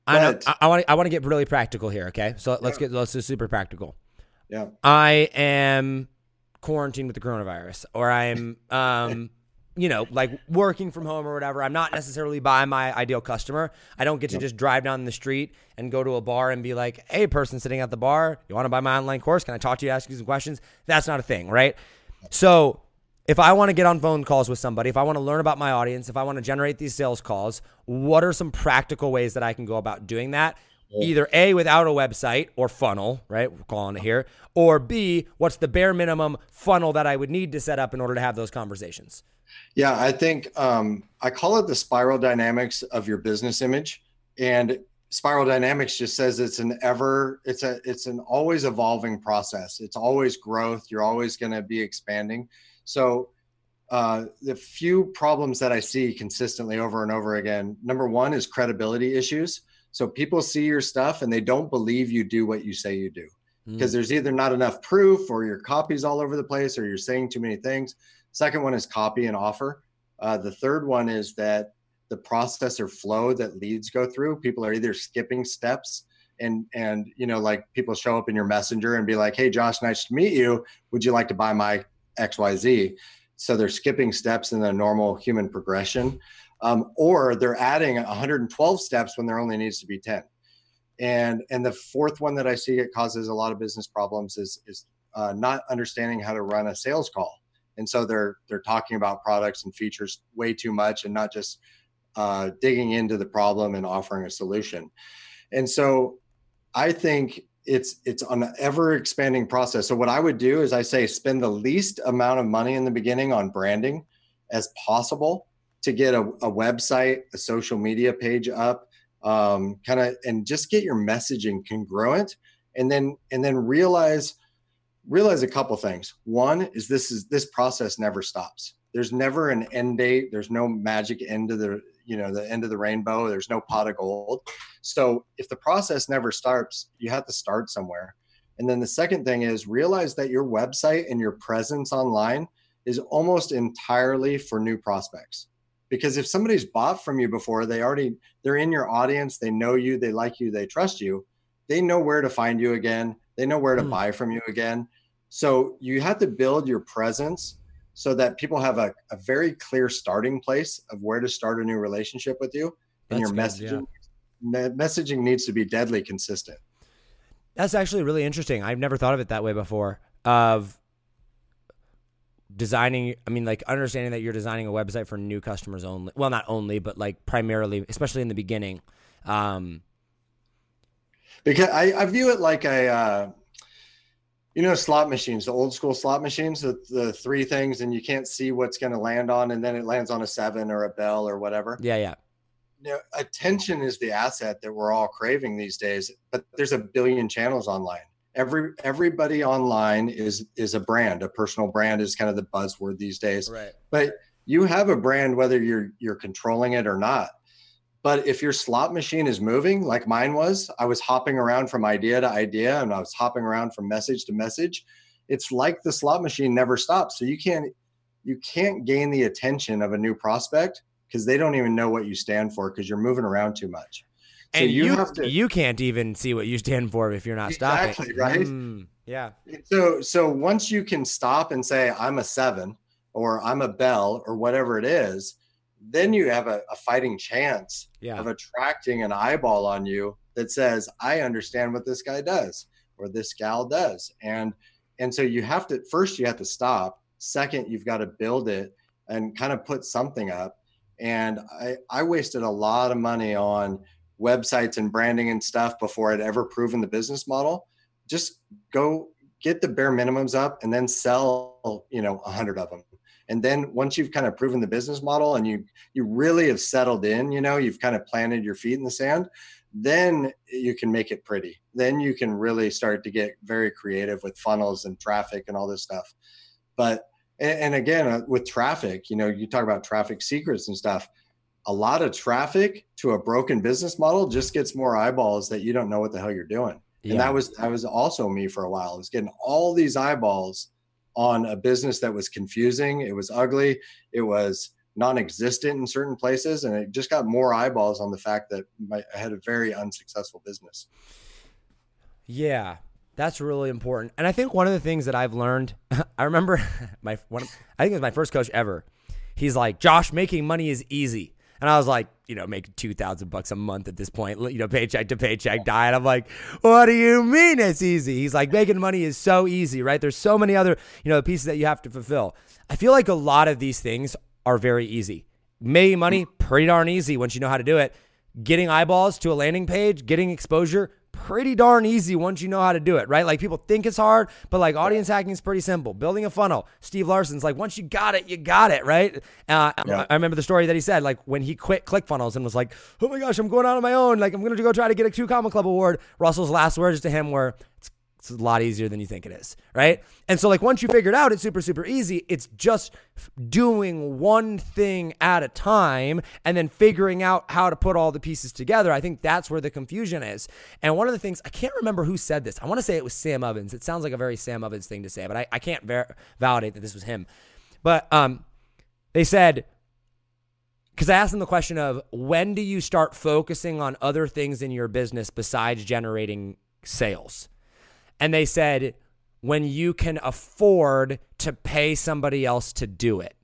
I, I want to I want to get really practical here. Okay, so let's get let's do super practical. Yeah, I am quarantined with the coronavirus, or I'm *laughs* um, you know, like working from home or whatever. I'm not necessarily by my ideal customer. I don't get to just drive down the street and go to a bar and be like, "Hey, person sitting at the bar, you want to buy my online course? Can I talk to you, ask you some questions?" That's not a thing, right? So if I want to get on phone calls with somebody, if I want to learn about my audience, if I want to generate these sales calls, what are some practical ways that I can go about doing that? Either A, without a website or funnel, right? We're calling it here. Or B, what's the bare minimum funnel that I would need to set up in order to have those conversations? Yeah, I think um, I call it the spiral dynamics of your business image. And spiral dynamics just says it's an ever it's a it's an always evolving process it's always growth you're always going to be expanding so uh, the few problems that I see consistently over and over again, number one is credibility issues. So people see your stuff and they don't believe you do what you say you do because mm. there's either not enough proof or your copy's all over the place or you're saying too many things. Second one is copy and offer. Uh, the third one is that the process or flow that leads go through, people are either skipping steps and and you know like people show up in your messenger and be like hey josh nice to meet you would you like to buy my xyz so they're skipping steps in the normal human progression um, or they're adding 112 steps when there only needs to be 10 and and the fourth one that i see it causes a lot of business problems is is uh, not understanding how to run a sales call. And so they're they're talking about products and features way too much and not just uh, digging into the problem and offering a solution. And so i think it's it's an ever expanding process. So what i would do is i say spend the least amount of money in the beginning on branding as possible to get a, a website a social media page up um, kind of and just get your messaging congruent. And then and then realize realize a couple things. One is this is this process never stops. There's never an end date. There's no magic end to the you know the end of the rainbow there's no pot of gold. So if the process never starts you have to start somewhere. And then the second thing is realize that your website and your presence online is almost entirely for new prospects. Because if somebody's bought from you before they already they're in your audience they know you they like you they trust you they know where to find you again they know where to mm. buy from you again. So you have to build your presence so that people have a, a very clear starting place of where to start a new relationship with you and That's your good, messaging yeah. me- messaging needs to be deadly consistent that's actually really interesting i've never thought of it that way before of designing i mean like understanding that you're designing a website for new customers only well not only but like primarily especially in the beginning um because i, I view it like a uh, you know slot machines the old school slot machines the, the three things and you can't see what's going to land on and then it lands on a seven or a bell or whatever. Yeah yeah. You know, attention is the asset that we're all craving these days but there's a billion channels online. Every everybody online is is a brand. A personal brand is kind of the buzzword these days. Right. But you have a brand whether you're you're controlling it or not but if your slot machine is moving like mine was i was hopping around from idea to idea and i was hopping around from message to message it's like the slot machine never stops so you can't you can't gain the attention of a new prospect because they don't even know what you stand for because you're moving around too much so and you, you, have to, you can't even see what you stand for if you're not exactly, stopping. Right. Mm, yeah. So so once you can stop and say I'm a seven or I'm a bell or whatever it is, then you have a, a fighting chance yeah. of attracting an eyeball on you that says I understand what this guy does or this gal does, and and so you have to first you have to stop. Second, you've got to build it and kind of put something up. And I I wasted a lot of money on websites and branding and stuff before I'd ever proven the business model. Just go get the bare minimums up and then sell, you know, a hundred of them. And then once you've kind of proven the business model and you you really have settled in, you know, you've kind of planted your feet in the sand, then you can make it pretty. Then you can really start to get very creative with funnels and traffic and all this stuff. But and, again, uh, with traffic, you know, you talk about traffic secrets and stuff a lot of traffic to a broken business model just gets more eyeballs that you don't know what the hell you're doing. Yeah. And that was that was also me for a while. I was getting all these eyeballs on a business that was confusing, it was ugly, it was non-existent in certain places and it just got more eyeballs on the fact that my, I had a very unsuccessful business. Yeah, that's really important. And I think one of the things that I've learned, *laughs* I remember *laughs* my one I think it was my first coach ever. He's like, "Josh, making money is easy." And I was like, you know, making two thousand bucks a month at this point, you know, paycheck to paycheck diet. I'm like, what do you mean it's easy? He's like, making money is so easy, right? There's so many other, you know, pieces that you have to fulfill. I feel like a lot of these things are very easy. Making money, pretty darn easy once you know how to do it. Getting eyeballs to a landing page, getting exposure, pretty darn easy once you know how to do it, right? Like people think it's hard, but like audience hacking is pretty simple. Building a funnel, Steve Larsen's like, once you got it, you got it, right? Uh, yeah. I remember the story that he said, like when he quit ClickFunnels and was like, oh my gosh, I'm going out on my own. Like I'm going to go try to get a Two Comma Club award. Russell's last words to him were, it's it's a lot easier than you think it is, right? And so, like, once you figure it out, it's super, super easy. It's just doing one thing at a time and then figuring out how to put all the pieces together. I think that's where the confusion is. And one of the things, I can't remember who said this. I want to say it was Sam Ovens. It sounds like a very Sam Ovens thing to say, but I, I can't ver- validate that this was him. But um, they said, because I asked them the question of when do you start focusing on other things in your business besides generating sales? And they said, when you can afford to pay somebody else to do it.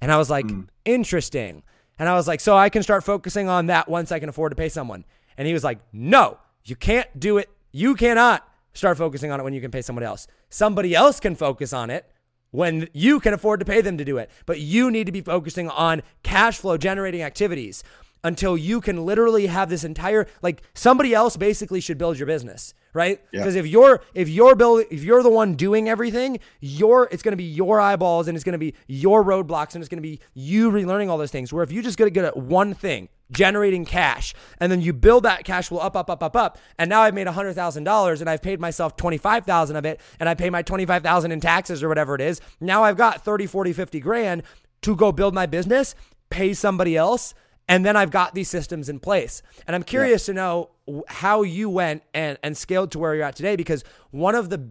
And I was like, mm. interesting. And I was like, so I can start focusing on that once I can afford to pay someone. And he was like, no, you can't do it. You cannot start focusing on it when you can pay someone else. Somebody else can focus on it when you can afford to pay them to do it. But you need to be focusing on cash flow generating activities until you can literally have this entire like somebody else basically should build your business right because yeah. if you're if you're building if you're the one doing everything your it's going to be your eyeballs and it's going to be your roadblocks and it's going to be you relearning all those things where if you just get good at one thing generating cash and then you build that cash flow up up up up up and now i've made $100000 and i've paid myself 25000 of it and i pay my 25000 in taxes or whatever it is now i've got 30 40 50 grand to go build my business pay somebody else and then I've got these systems in place. And I'm curious yeah. to know how you went and, and scaled to where you're at today because one of the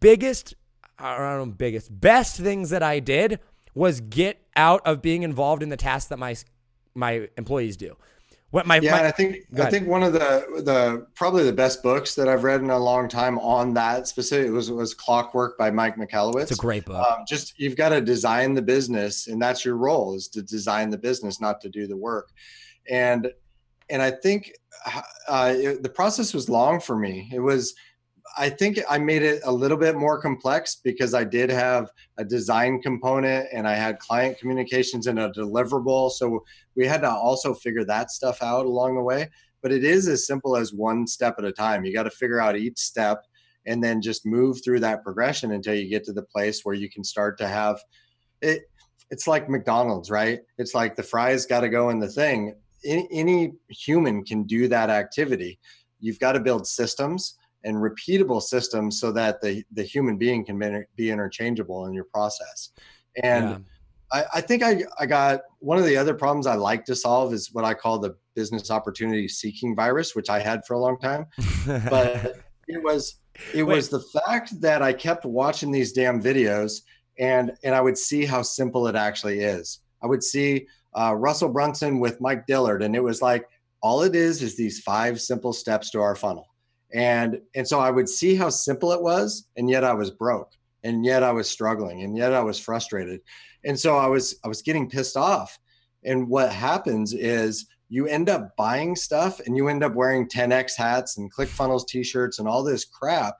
biggest, I don't know, biggest, best things that I did was get out of being involved in the tasks that my my employees do. What my yeah, my, I think I think one of the the probably the best books that I've read in a long time on that specific was was Clockwork by Mike Michalowicz. It's a great book. Um, just you've got to design the business, and that's your role is to design the business, not to do the work. And and I think uh, it, the process was long for me. It was I think I made it a little bit more complex because I did have a design component and I had client communications and a deliverable. So we had to also figure that stuff out along the way. But it is as simple as one step at a time. You got to figure out each step and then just move through that progression until you get to the place where you can start to have it. It's like McDonald's, right? It's like the fries got to go in the thing. Any, any human can do that activity. You've got to build systems and repeatable systems so that the the human being can be interchangeable in your process and yeah. I, I, think I, I got one of the other problems I like to solve is what I call the business opportunity seeking virus, which I had for a long time. *laughs* but it was it Wait. was the fact that I kept watching these damn videos and and I would see how simple it actually is. I would see uh, Russell Brunson with Mike Dillard, and it was like all it is is these five simple steps to our funnel. And and so i would see how simple it was and yet i was broke and yet i was struggling and yet i was frustrated. And so i was i was getting pissed off. And what happens is you end up buying stuff and you end up wearing 10x hats and clickfunnels t-shirts and all this crap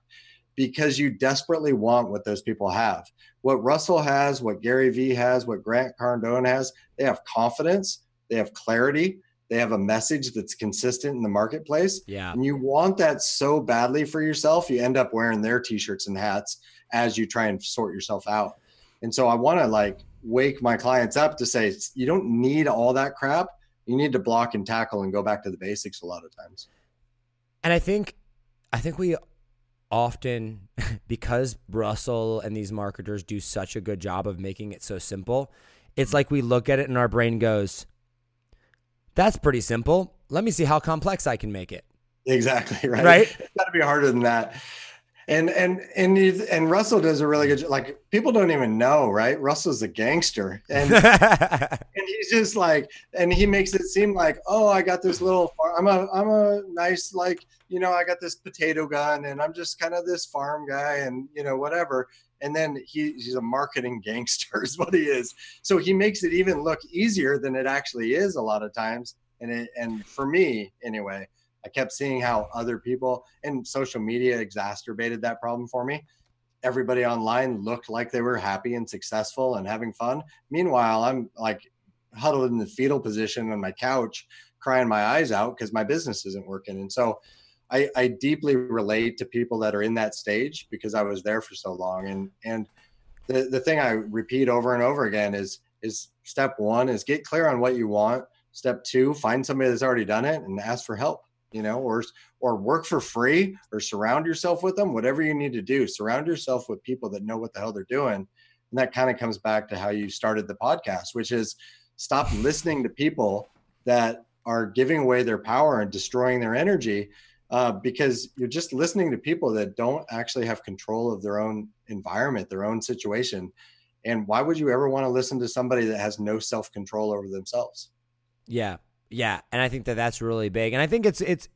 because you desperately want what those people have what russell has what gary vee has what grant cardone has they have confidence they have clarity they have a message that's consistent in the marketplace. Yeah. And you want that so badly for yourself, you end up wearing their t-shirts and hats as you try and sort yourself out. And so I want to like wake my clients up to say you don't need all that crap. You need to block and tackle and go back to the basics a lot of times. And I think I think we often *laughs* because Russell and these marketers do such a good job of making it so simple, it's like we look at it and our brain goes, that's pretty simple. Let me see how complex I can make it. Exactly *laughs* right. Right. It's got to be harder than that. And and and and Russell does a really good job. Like people don't even know, right? Russell's a gangster, and *laughs* and he's just like, and he makes it seem like, oh, I got this little, I'm a I'm a nice like, you know, I got this potato gun, and I'm just kind of this farm guy, and you know, whatever and then he, he's a marketing *laughs* gangster is what he is so he makes it even look easier than it actually is a lot of times and it, and for me anyway i kept seeing how other people and social media exacerbated that problem for me everybody online looked like they were happy and successful and having fun meanwhile i'm like huddled in the fetal position on my couch crying my eyes out because my business isn't working and so I, I deeply relate to people that are in that stage because I was there for so long. And and the, the thing I repeat over and over again is is step one is get clear on what you want. Step two, find somebody that's already done it and ask for help, you know, or or work for free or surround yourself with them, whatever you need to do. Surround yourself with people that know what the hell they're doing. And that kind of comes back to how you started the podcast, which is stop listening to people that are giving away their power and destroying their energy uh, because you're just listening to people that don't actually have control of their own environment, their own situation. And why would you ever want to listen to somebody that has no self control over themselves? Yeah. Yeah. And I think that that's really big. And I think it's, it's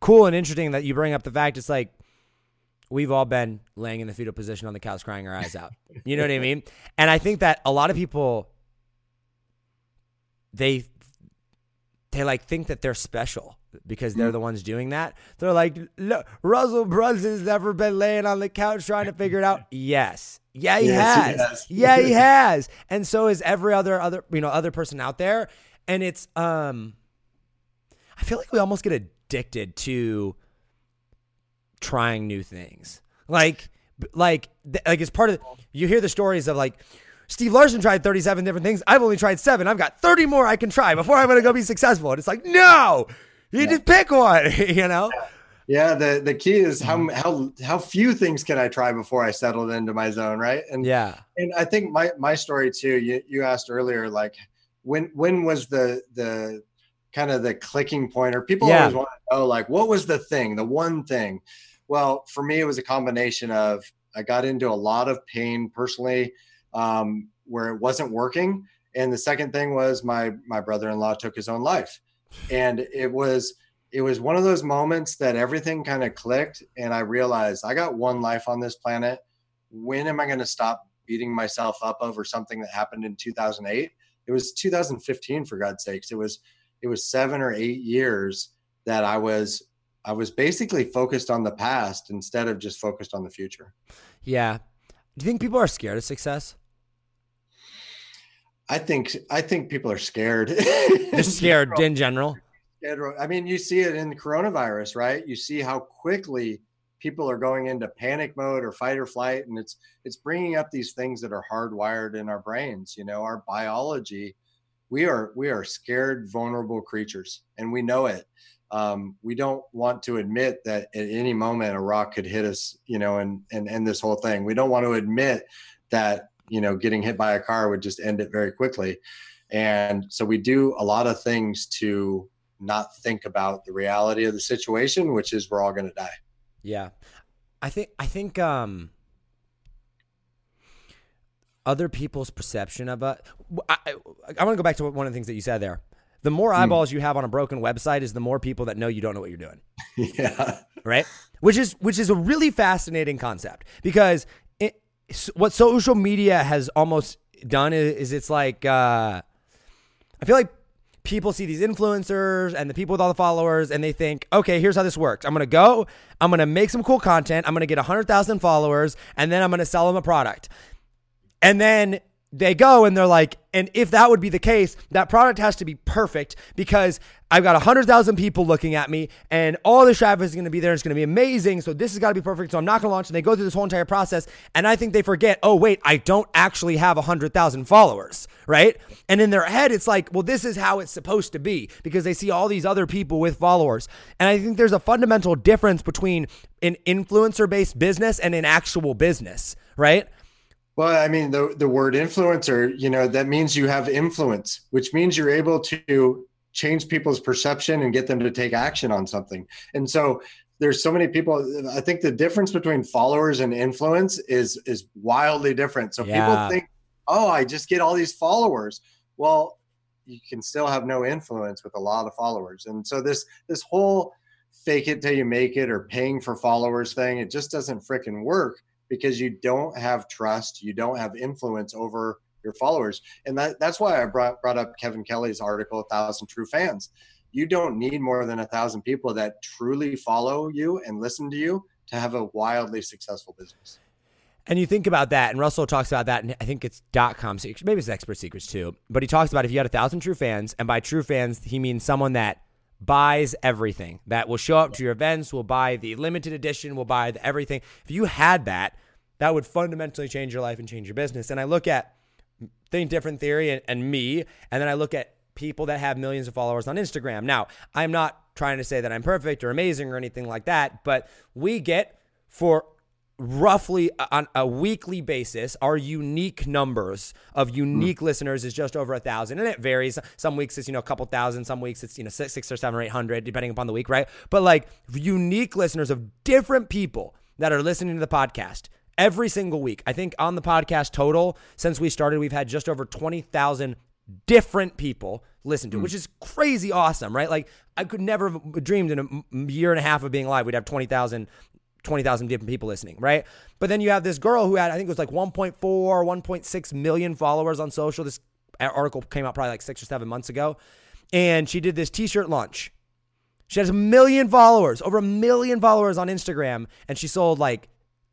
cool and interesting that you bring up the fact it's like, we've all been laying in the fetal position on the couch crying our eyes out. You know what I mean? *laughs* And I think that a lot of people they they like think that they're special because they're mm-hmm. the ones doing that. They're like, Look, Russell Brunson's never been laying on the couch trying to figure it out. Yes. Yeah, he Yes, he has. has. yeah, he *laughs* has. And so is every other other you know other person out there. And it's um I feel like we almost get addicted to trying new things. Like, like, like it's part of. You hear the stories of like. Steve Larsen tried 37 different things. I've only tried seven. I've got 30 more I can try before I'm going to go be successful. And it's like, no, you just pick one, *laughs* you know? Yeah, the the key is how how how few things can I try before I settled into my zone, right? And Yeah. and I think my my story too. You you asked earlier, like when when was the the kind of the clicking point, or people Yeah. always want to know, like what was the thing, the one thing. Well, for me, it was a combination of I got into a lot of pain personally, um, where it wasn't working, and the second thing was my my brother in law took his own life, and it was it was one of those moments that everything kind of clicked and i realized i got one life on this planet when am i going to stop beating myself up over something that happened in 2008 it was 2015 for god's sakes it was it was seven or eight years that i was i was basically focused on the past instead of just focused on the future Yeah. Do you think people are scared of success? i think i think people are scared *laughs* Just scared *laughs* in general? I mean, you see it in the coronavirus, right? You see how quickly people are going into panic mode or fight or flight, and it's it's bringing up these things that are hardwired in our brains. You know, our biology. We are we are scared, vulnerable creatures, and we know it. Um, we don't want to admit that at any moment a rock could hit us, you know, and and end this whole thing. We don't want to admit that you know getting hit by a car would just end it very quickly. And so we do a lot of things to not think about the reality of the situation, which is we're all going to die. Yeah. I think I think um other people's perception of it. I, I, I want to go back to one of the things that you said there. The more eyeballs you have on a broken website is the more people that know you don't know what you're doing, *laughs* yeah. right? Which is which is a really fascinating concept because it, what social media has almost done is, is it's like uh, I feel like people see these influencers and the people with all the followers and they think, okay, here's how this works. I'm going to go, I'm going to make some cool content, I'm going to get 100,000 followers, and then I'm going to sell them a product. And then they go and they're like, and if that would be the case, that product has to be perfect because I've got 100,000 people looking at me and all the traffic is going to be there. It's going to be amazing. So this has got to be perfect. So I'm not going to launch. And they go through this whole entire process. And I think they forget, oh, wait, I don't actually have 100,000 followers, right? And in their head, it's like, well, this is how it's supposed to be because they see all these other people with followers. And I think there's a fundamental difference between an influencer based business and an actual business, right? Well, I mean, the, the word influencer, you know, that means you have influence, which means you're able to change people's perception and get them to take action on something. And so there's so many people. I think the difference between followers and influence is is wildly different. So Yeah. people think, oh, I just get all these followers. Well, you can still have no influence with a lot of followers. And so this this whole fake it till you make it or paying for followers thing, it just doesn't fricking work because you don't have trust, you don't have influence over your followers. And that, that's why I brought, brought up Kevin Kelly's article, A Thousand True Fans. You don't need more than a thousand people that truly follow you and listen to you to have a wildly successful business. And you think about that, and Russell talks about that, and I think it's dot com secrets, maybe it's expert secrets too. But he talks about if you had a thousand true fans, and by true fans, he means someone that buys everything, that will show up to your events, will buy the limited edition, will buy the everything. If you had that, that would fundamentally change your life and change your business. And I look at Think Different Theory and, and me, and then I look at people that have millions of followers on Instagram. Now, I'm not trying to say that I'm perfect or amazing or anything like that, but we get for roughly uh, on a weekly basis our unique numbers of unique hmm. listeners is just over a thousand. And it varies. Some weeks it's you know a couple thousand. Some weeks it's you know six, six or seven or eight hundred depending upon the week right? But like unique listeners of different people that are listening to the podcast every single week. I think on the podcast total, since we started, we've had just over 20,000 different people listen to, it, hmm. which is crazy awesome, right? Like I could never have dreamed in a year and a half of being live, we'd have 20,000 20,000 different people listening, right? But then you have this girl who had, I think it was like 1.4, 1.6 million followers on social. This article came out probably like six or seven months ago. And she did this t shirt launch. She has a million followers, over a million followers on Instagram. And she sold like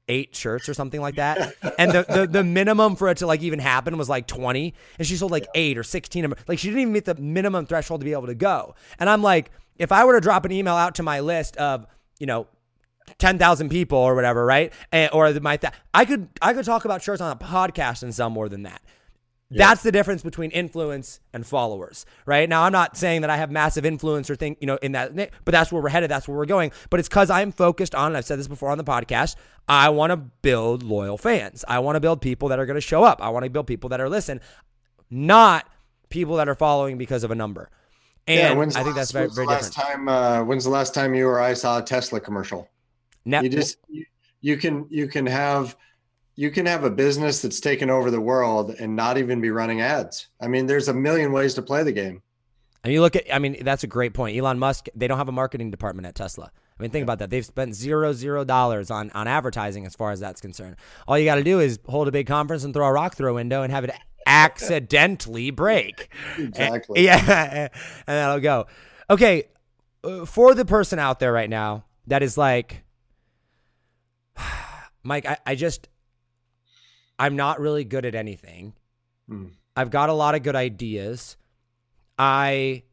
eight shirts or something like that. And the, the, the minimum for it to like even happen was like 20. And she sold like eight or 16 of them. Like she didn't even meet the minimum threshold to be able to go. And I'm like, if I were to drop an email out to my list of, you know, 10,000 people or whatever, right? And, or my th- I could I could talk about shirts on a podcast and sell more than that. Yeah. That's the difference between influence and followers, right? Now, I'm not saying that I have massive influence or think, you know, in that, but that's where we're headed. That's where we're going. But it's because I'm focused on, I've said this before on the podcast, I want to build loyal fans. I want to build people that are going to show up. I want to build people that are listen, not people that are following because of a number. And yeah, I think that's very, very different. Time, uh, when's the last time you or I saw a Tesla commercial? Net- you just you, you can you can have you can have a business that's taken over the world and not even be running ads. I mean, there's a million ways to play the game. And you look at, I mean, that's a great point. Elon Musk, they don't have a marketing department at Tesla. I mean, think about that. They've spent zero, zero dollars on, on advertising as far as that's concerned. All you got to do is hold a big conference and throw a rock through a window and have it *laughs* accidentally break. *laughs* Exactly. And, *laughs* yeah. And that'll go. Okay. Uh, for the person out there right now that is like, *sighs* Mike, I, I just, I'm not really good at anything. Mm. I've got a lot of good ideas. I,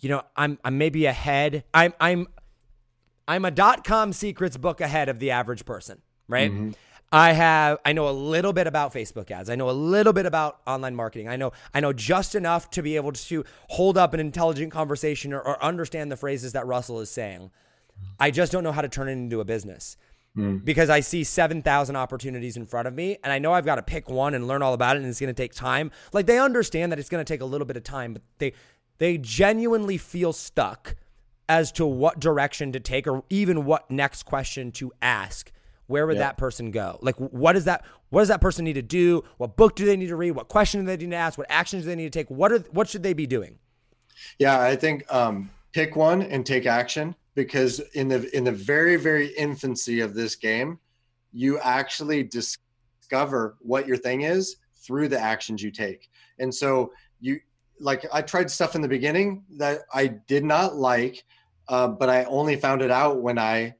you know, I'm I'm maybe ahead. I'm I'm I'm a dot com secrets book ahead of the average person, right? Mm-hmm. I have I know a little bit about Facebook ads. I know a little bit about online marketing. I know I know just enough to be able to hold up an intelligent conversation or, or understand the phrases that Russell is saying. I just don't know how to turn it into a business mm. because I see 7,000 opportunities in front of me and I know I've got to pick one and learn all about it and it's going to take time. Like they understand that it's going to take a little bit of time, but they they genuinely feel stuck as to what direction to take or even what next question to ask. Where would that person go? Like what is that what does that person need to do? What book do they need to read? What question do they need to ask? What actions do they need to take? What are what should they be doing? Yeah, I think um, pick one and take action because in the in the very very infancy of this game you actually discover what your thing is through the actions you take. And so you like i tried stuff in the beginning that i did not like uh, but i only found it out when i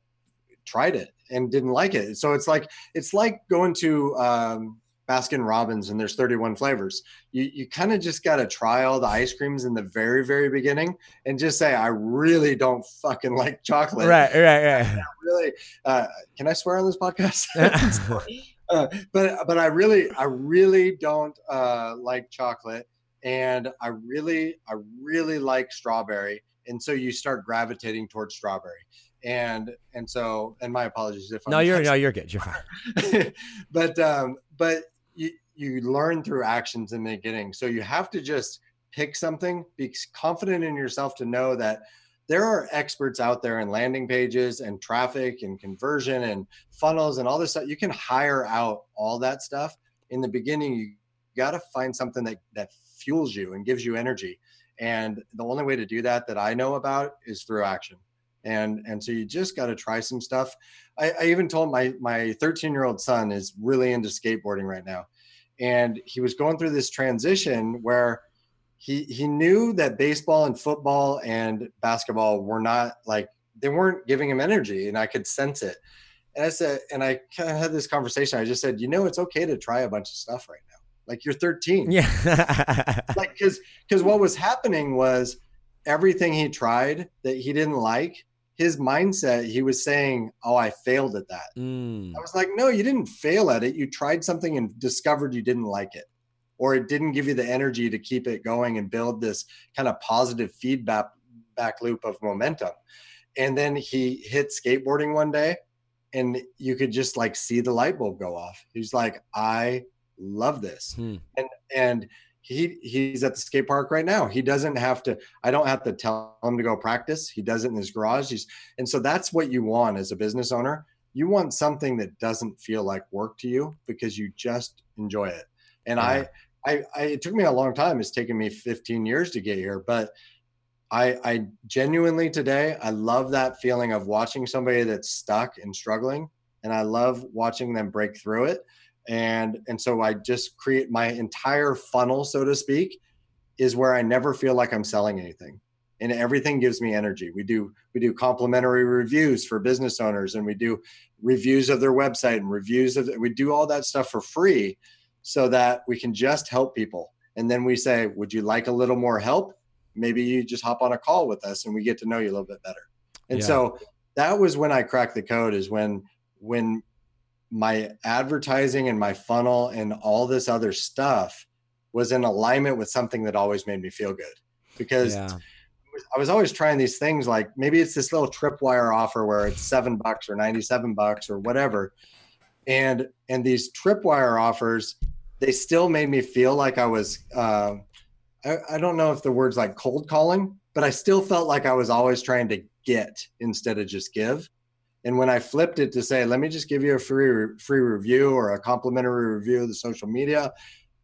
tried it and didn't like it. So it's like it's like going to um, Baskin Robbins and there's 31 flavors. You you kind of just got to try all the ice creams in the very very beginning and just say I really don't fucking like chocolate. Right, right, right. really, uh, can I swear on this podcast? *laughs* *laughs* uh, but but I really I really don't uh, like chocolate, and I really I really like strawberry, and so you start gravitating towards strawberry and and so and my apologies if no I'm you're *laughs* no you're good you're fine but um but you you learn through actions in the beginning. So you have to just pick something, be confident in yourself to know that there are experts out there in landing pages and traffic and conversion and funnels and all this stuff. You can hire out all that stuff. In the beginning, you got to find something that that fuels you and gives you energy. And the only way to do that that I know about is through action. And and so you just got to try some stuff. I, I even told my my 13 year old son is really into skateboarding right now, and he was going through this transition where he he knew that baseball and football and basketball were not like they weren't giving him energy, and I could sense it. And I said, and I kind of had this conversation. I just said, you know, it's okay to try a bunch of stuff right now. Like you're 13. Yeah. *laughs* like because because what was happening was everything he tried that he didn't like his mindset, he was saying, Oh, I failed at that. Mm. I was like, No, you didn't fail at it. You tried something and discovered you didn't like it, or it didn't give you the energy to keep it going and build this kind of positive feedback back loop of momentum. And then he hit skateboarding one day and you could just like see the light bulb go off. He's like, I love this. Hmm. And and he he's at the skate park right now. He doesn't have to. I don't have to tell him to go practice. He does it in his garage. He's and so that's what you want as a business owner. you want something that doesn't feel like work to you because you just enjoy it. And yeah. I, I, I, it took me a long time. It's taken me 15 years to get here, but I, I genuinely today, I love that feeling of watching somebody that's stuck and struggling, and I love watching them break through it. And and so I just create my entire funnel, so to speak, is where I never feel like I'm selling anything and everything gives me energy. We do we do complimentary reviews for business owners, and we do reviews of their website and reviews of we do all that stuff for free, so that we can just help people. And then we say, "Would you like a little more help? Maybe you just hop on a call with us, and we get to know you a little bit better." And yeah. so that was when I cracked the code. Is when when my advertising and my funnel and all this other stuff was in alignment with something that always made me feel good because yeah. I was always trying these things like maybe it's this little tripwire offer where it's seven bucks or 97 bucks or whatever. And and these tripwire offers, they still made me feel like I was uh, I, I don't know if the word's like cold calling, but I still felt like I was always trying to get instead of just give. And when I flipped it to say, let me just give you a free free review or a complimentary review of the social media,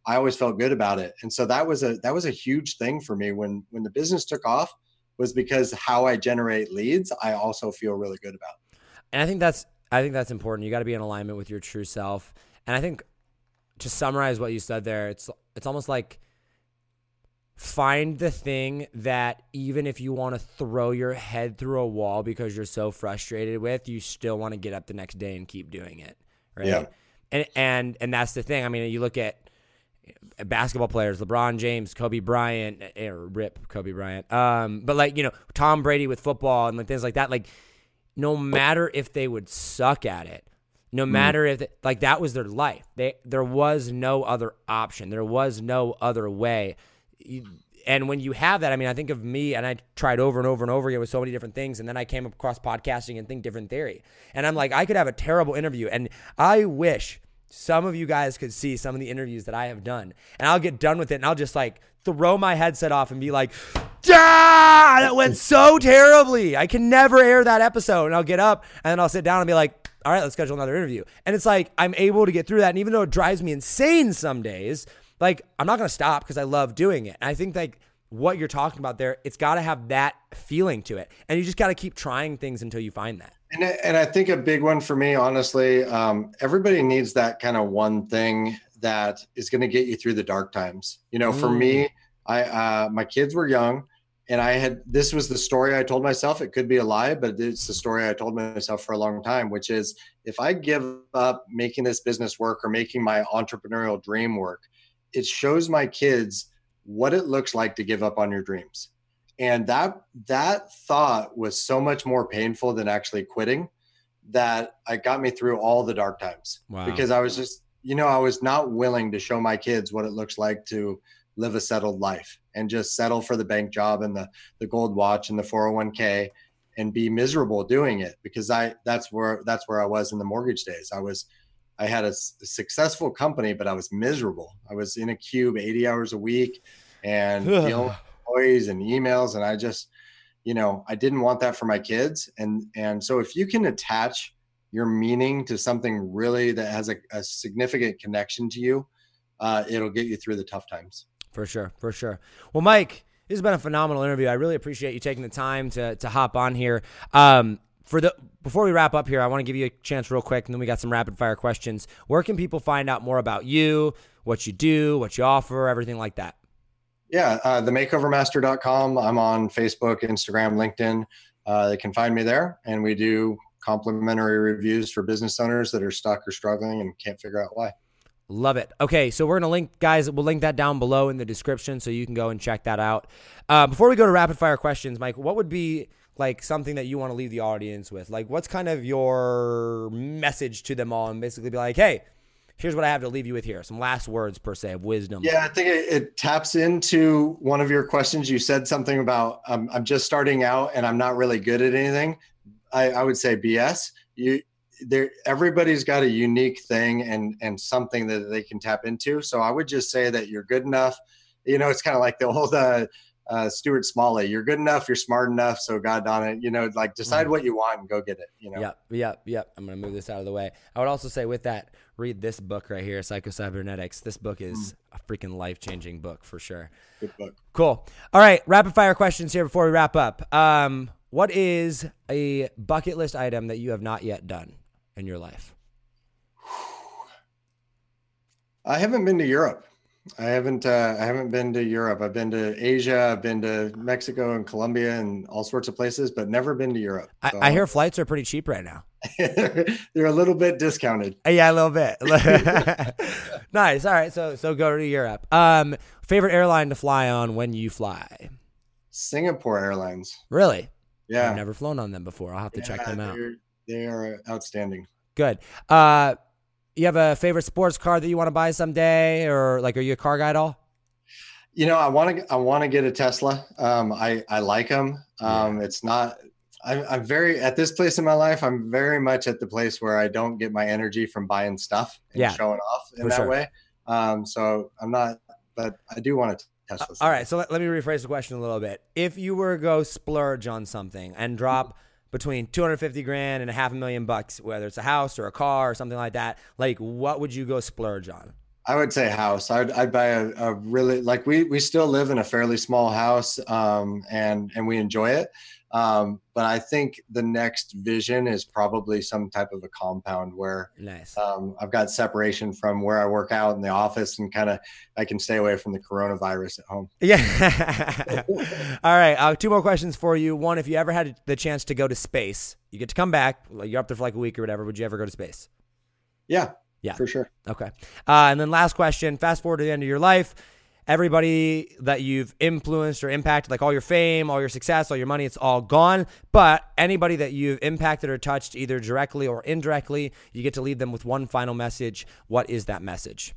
I always felt good about it. And so that was a that was a huge thing for me when when the business took off was because how I generate leads, I also feel really good about. And I think that's I think that's important. You got to be in alignment with your true self. And I think to summarize what you said there, it's it's almost like find the thing that even if you want to throw your head through a wall because you're so frustrated with, you still want to get up the next day and keep doing it. Right. Yeah. And and and that's the thing. I mean, you look at basketball players, LeBron James, Kobe Bryant, eh, or rip Kobe Bryant. Um, but like, you know, Tom Brady with football and like things like that, like no matter if they would suck at it, no mm. matter if they, like that was their life. They there was no other option. There was no other way. And when you have that, I mean, I think of me and I tried over and over and over again with so many different things. And then I came across podcasting and think different theory. And I'm like, I could have a terrible interview. And I wish some of you guys could see some of the interviews that I have done. And I'll get done with it and I'll just like throw my headset off and be like, ah, that went *laughs* so terribly. I can never air that episode. And I'll get up and then I'll sit down and be like, all right, let's schedule another interview. And it's like, I'm able to get through that. And even though it drives me insane some days, like, I'm not going to stop because I love doing it. And I think like what you're talking about there, it's got to have that feeling to it. And you just got to keep trying things until you find that. And, and I think a big one for me, honestly, um, everybody needs that kind of one thing that is going to get you through the dark times. You know, mm. for me, mm. I uh, my kids were young, and I had this was the story I told myself. It could be a lie, but it's the story I told myself for a long time, which is if I give up making this business work or making my entrepreneurial dream work, it shows my kids what it looks like to give up on your dreams. And that that thought was so much more painful than actually quitting that I got me through all the dark times. Wow. because i was just you know i was not willing to show my kids what it looks like to live a settled life and just settle for the bank job and the the gold watch and the 401k and be miserable doing it because i that's where that's where i was in the mortgage days. I was i had a, a successful company but i was miserable. I was in a cube 80 hours a week and *laughs* employees and emails and i just you know i didn't want that for my kids. And and so if you can attach your meaning to something really that has a, a significant connection to you uh, it'll get you through the tough times. For sure for sure. Well mike this has been a phenomenal interview. I really appreciate you taking the time to to hop on here. Um, for the before we wrap up here, I want to give you a chance real quick, and then we got some rapid fire questions. Where can people find out more about you, what you do, what you offer, everything like that? Yeah, uh, themakeovermaster.com. I'm on Facebook, Instagram, LinkedIn. Uh, they can find me there, and we do complimentary reviews for business owners that are stuck or struggling and can't figure out why. Love it. Okay, so we're gonna link, guys. We'll link that down below in the description, so you can go and check that out. Uh, before we go to rapid fire questions, Mike, what would be like something that you want to leave the audience with? Like, what's kind of your message to them all, and basically be like, hey here's what I have to leave you with here. Some last words per se of wisdom. Yeah, I think it, it taps into one of your questions. You said something about um, I'm just starting out and I'm not really good at anything. I, I would say BS. You there everybody's got a unique thing and and something that they can tap into. So I would just say that you're good enough. You know, it's kind of like the old uh, uh, Stuart Smalley. You're good enough. You're smart enough. So God on it, you know, like decide what you want and go get it. You know. Yep, yep, yep. I'm gonna move this out of the way. I would also say with that, read this book right here, Psychocybernetics. This book is a freaking life changing book for sure. Good book. Cool. All right, rapid fire questions here before we wrap up. Um, what is a bucket list item that you have not yet done in your life? *sighs* I haven't been to Europe. I haven't. Uh, I haven't been to Europe. I've been to Asia. I've been to Mexico and Colombia and all sorts of places, but never been to Europe. I, So I hear flights are pretty cheap right now. *laughs* they're a little bit discounted. Uh, Yeah, a little bit. *laughs* nice. All right, so so go to Europe. Um, favorite airline to fly on when you fly? Singapore Airlines. Really? Yeah, I've never flown on them before. I'll have to check them out. They are outstanding. Good. Uh, you have a favorite sports car that you want to buy someday, or like, are you a car guy at all? You know, I want to. I want to get a Tesla. Um, I I like them. Um, It's not. I'm, I'm very at this place in my life. I'm very much at the place where I don't get my energy from buying stuff and Yeah, showing off in for that sure. way. Um, so I'm not. But I do want to. Tesla. All right, so let, let me rephrase the question a little bit. If you were to go splurge on something and drop between 250 grand and a half a million bucks, whether it's a house or a car or something like that, like what would you go splurge on? I would say house. I'd, I'd buy a, a really like we we still live in a fairly small house, um, and and we enjoy it. Um, but I think the next vision is probably some type of a compound where Nice. um, I've got separation from where I work out in the office, and kind of I can stay away from the coronavirus at home. *laughs* Yeah. All right. Uh, two more questions for you. One, if you ever had the chance to go to space, you get to come back. You're up there for like a week or whatever. Would you ever go to space? Yeah, Yeah. for sure. Okay. Uh, and then last question. Fast forward to the end of your life. Everybody that you've influenced or impacted, like all your fame, all your success, all your money, it's all gone. But anybody that you've impacted or touched, either directly or indirectly, you get to leave them with one final message. What is that message?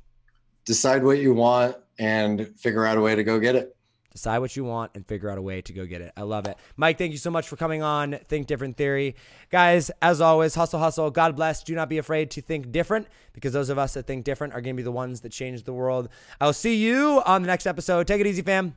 Decide what you want and figure out a way to go get it. Decide what you want and figure out a way to go get it. I love it. Mike, thank you so much for coming on Think Different Theory. Guys, as always, hustle, hustle. God bless. Do not be afraid to think different because those of us that think different are going to be the ones that change the world. I'll see you on the next episode. Take it easy, fam.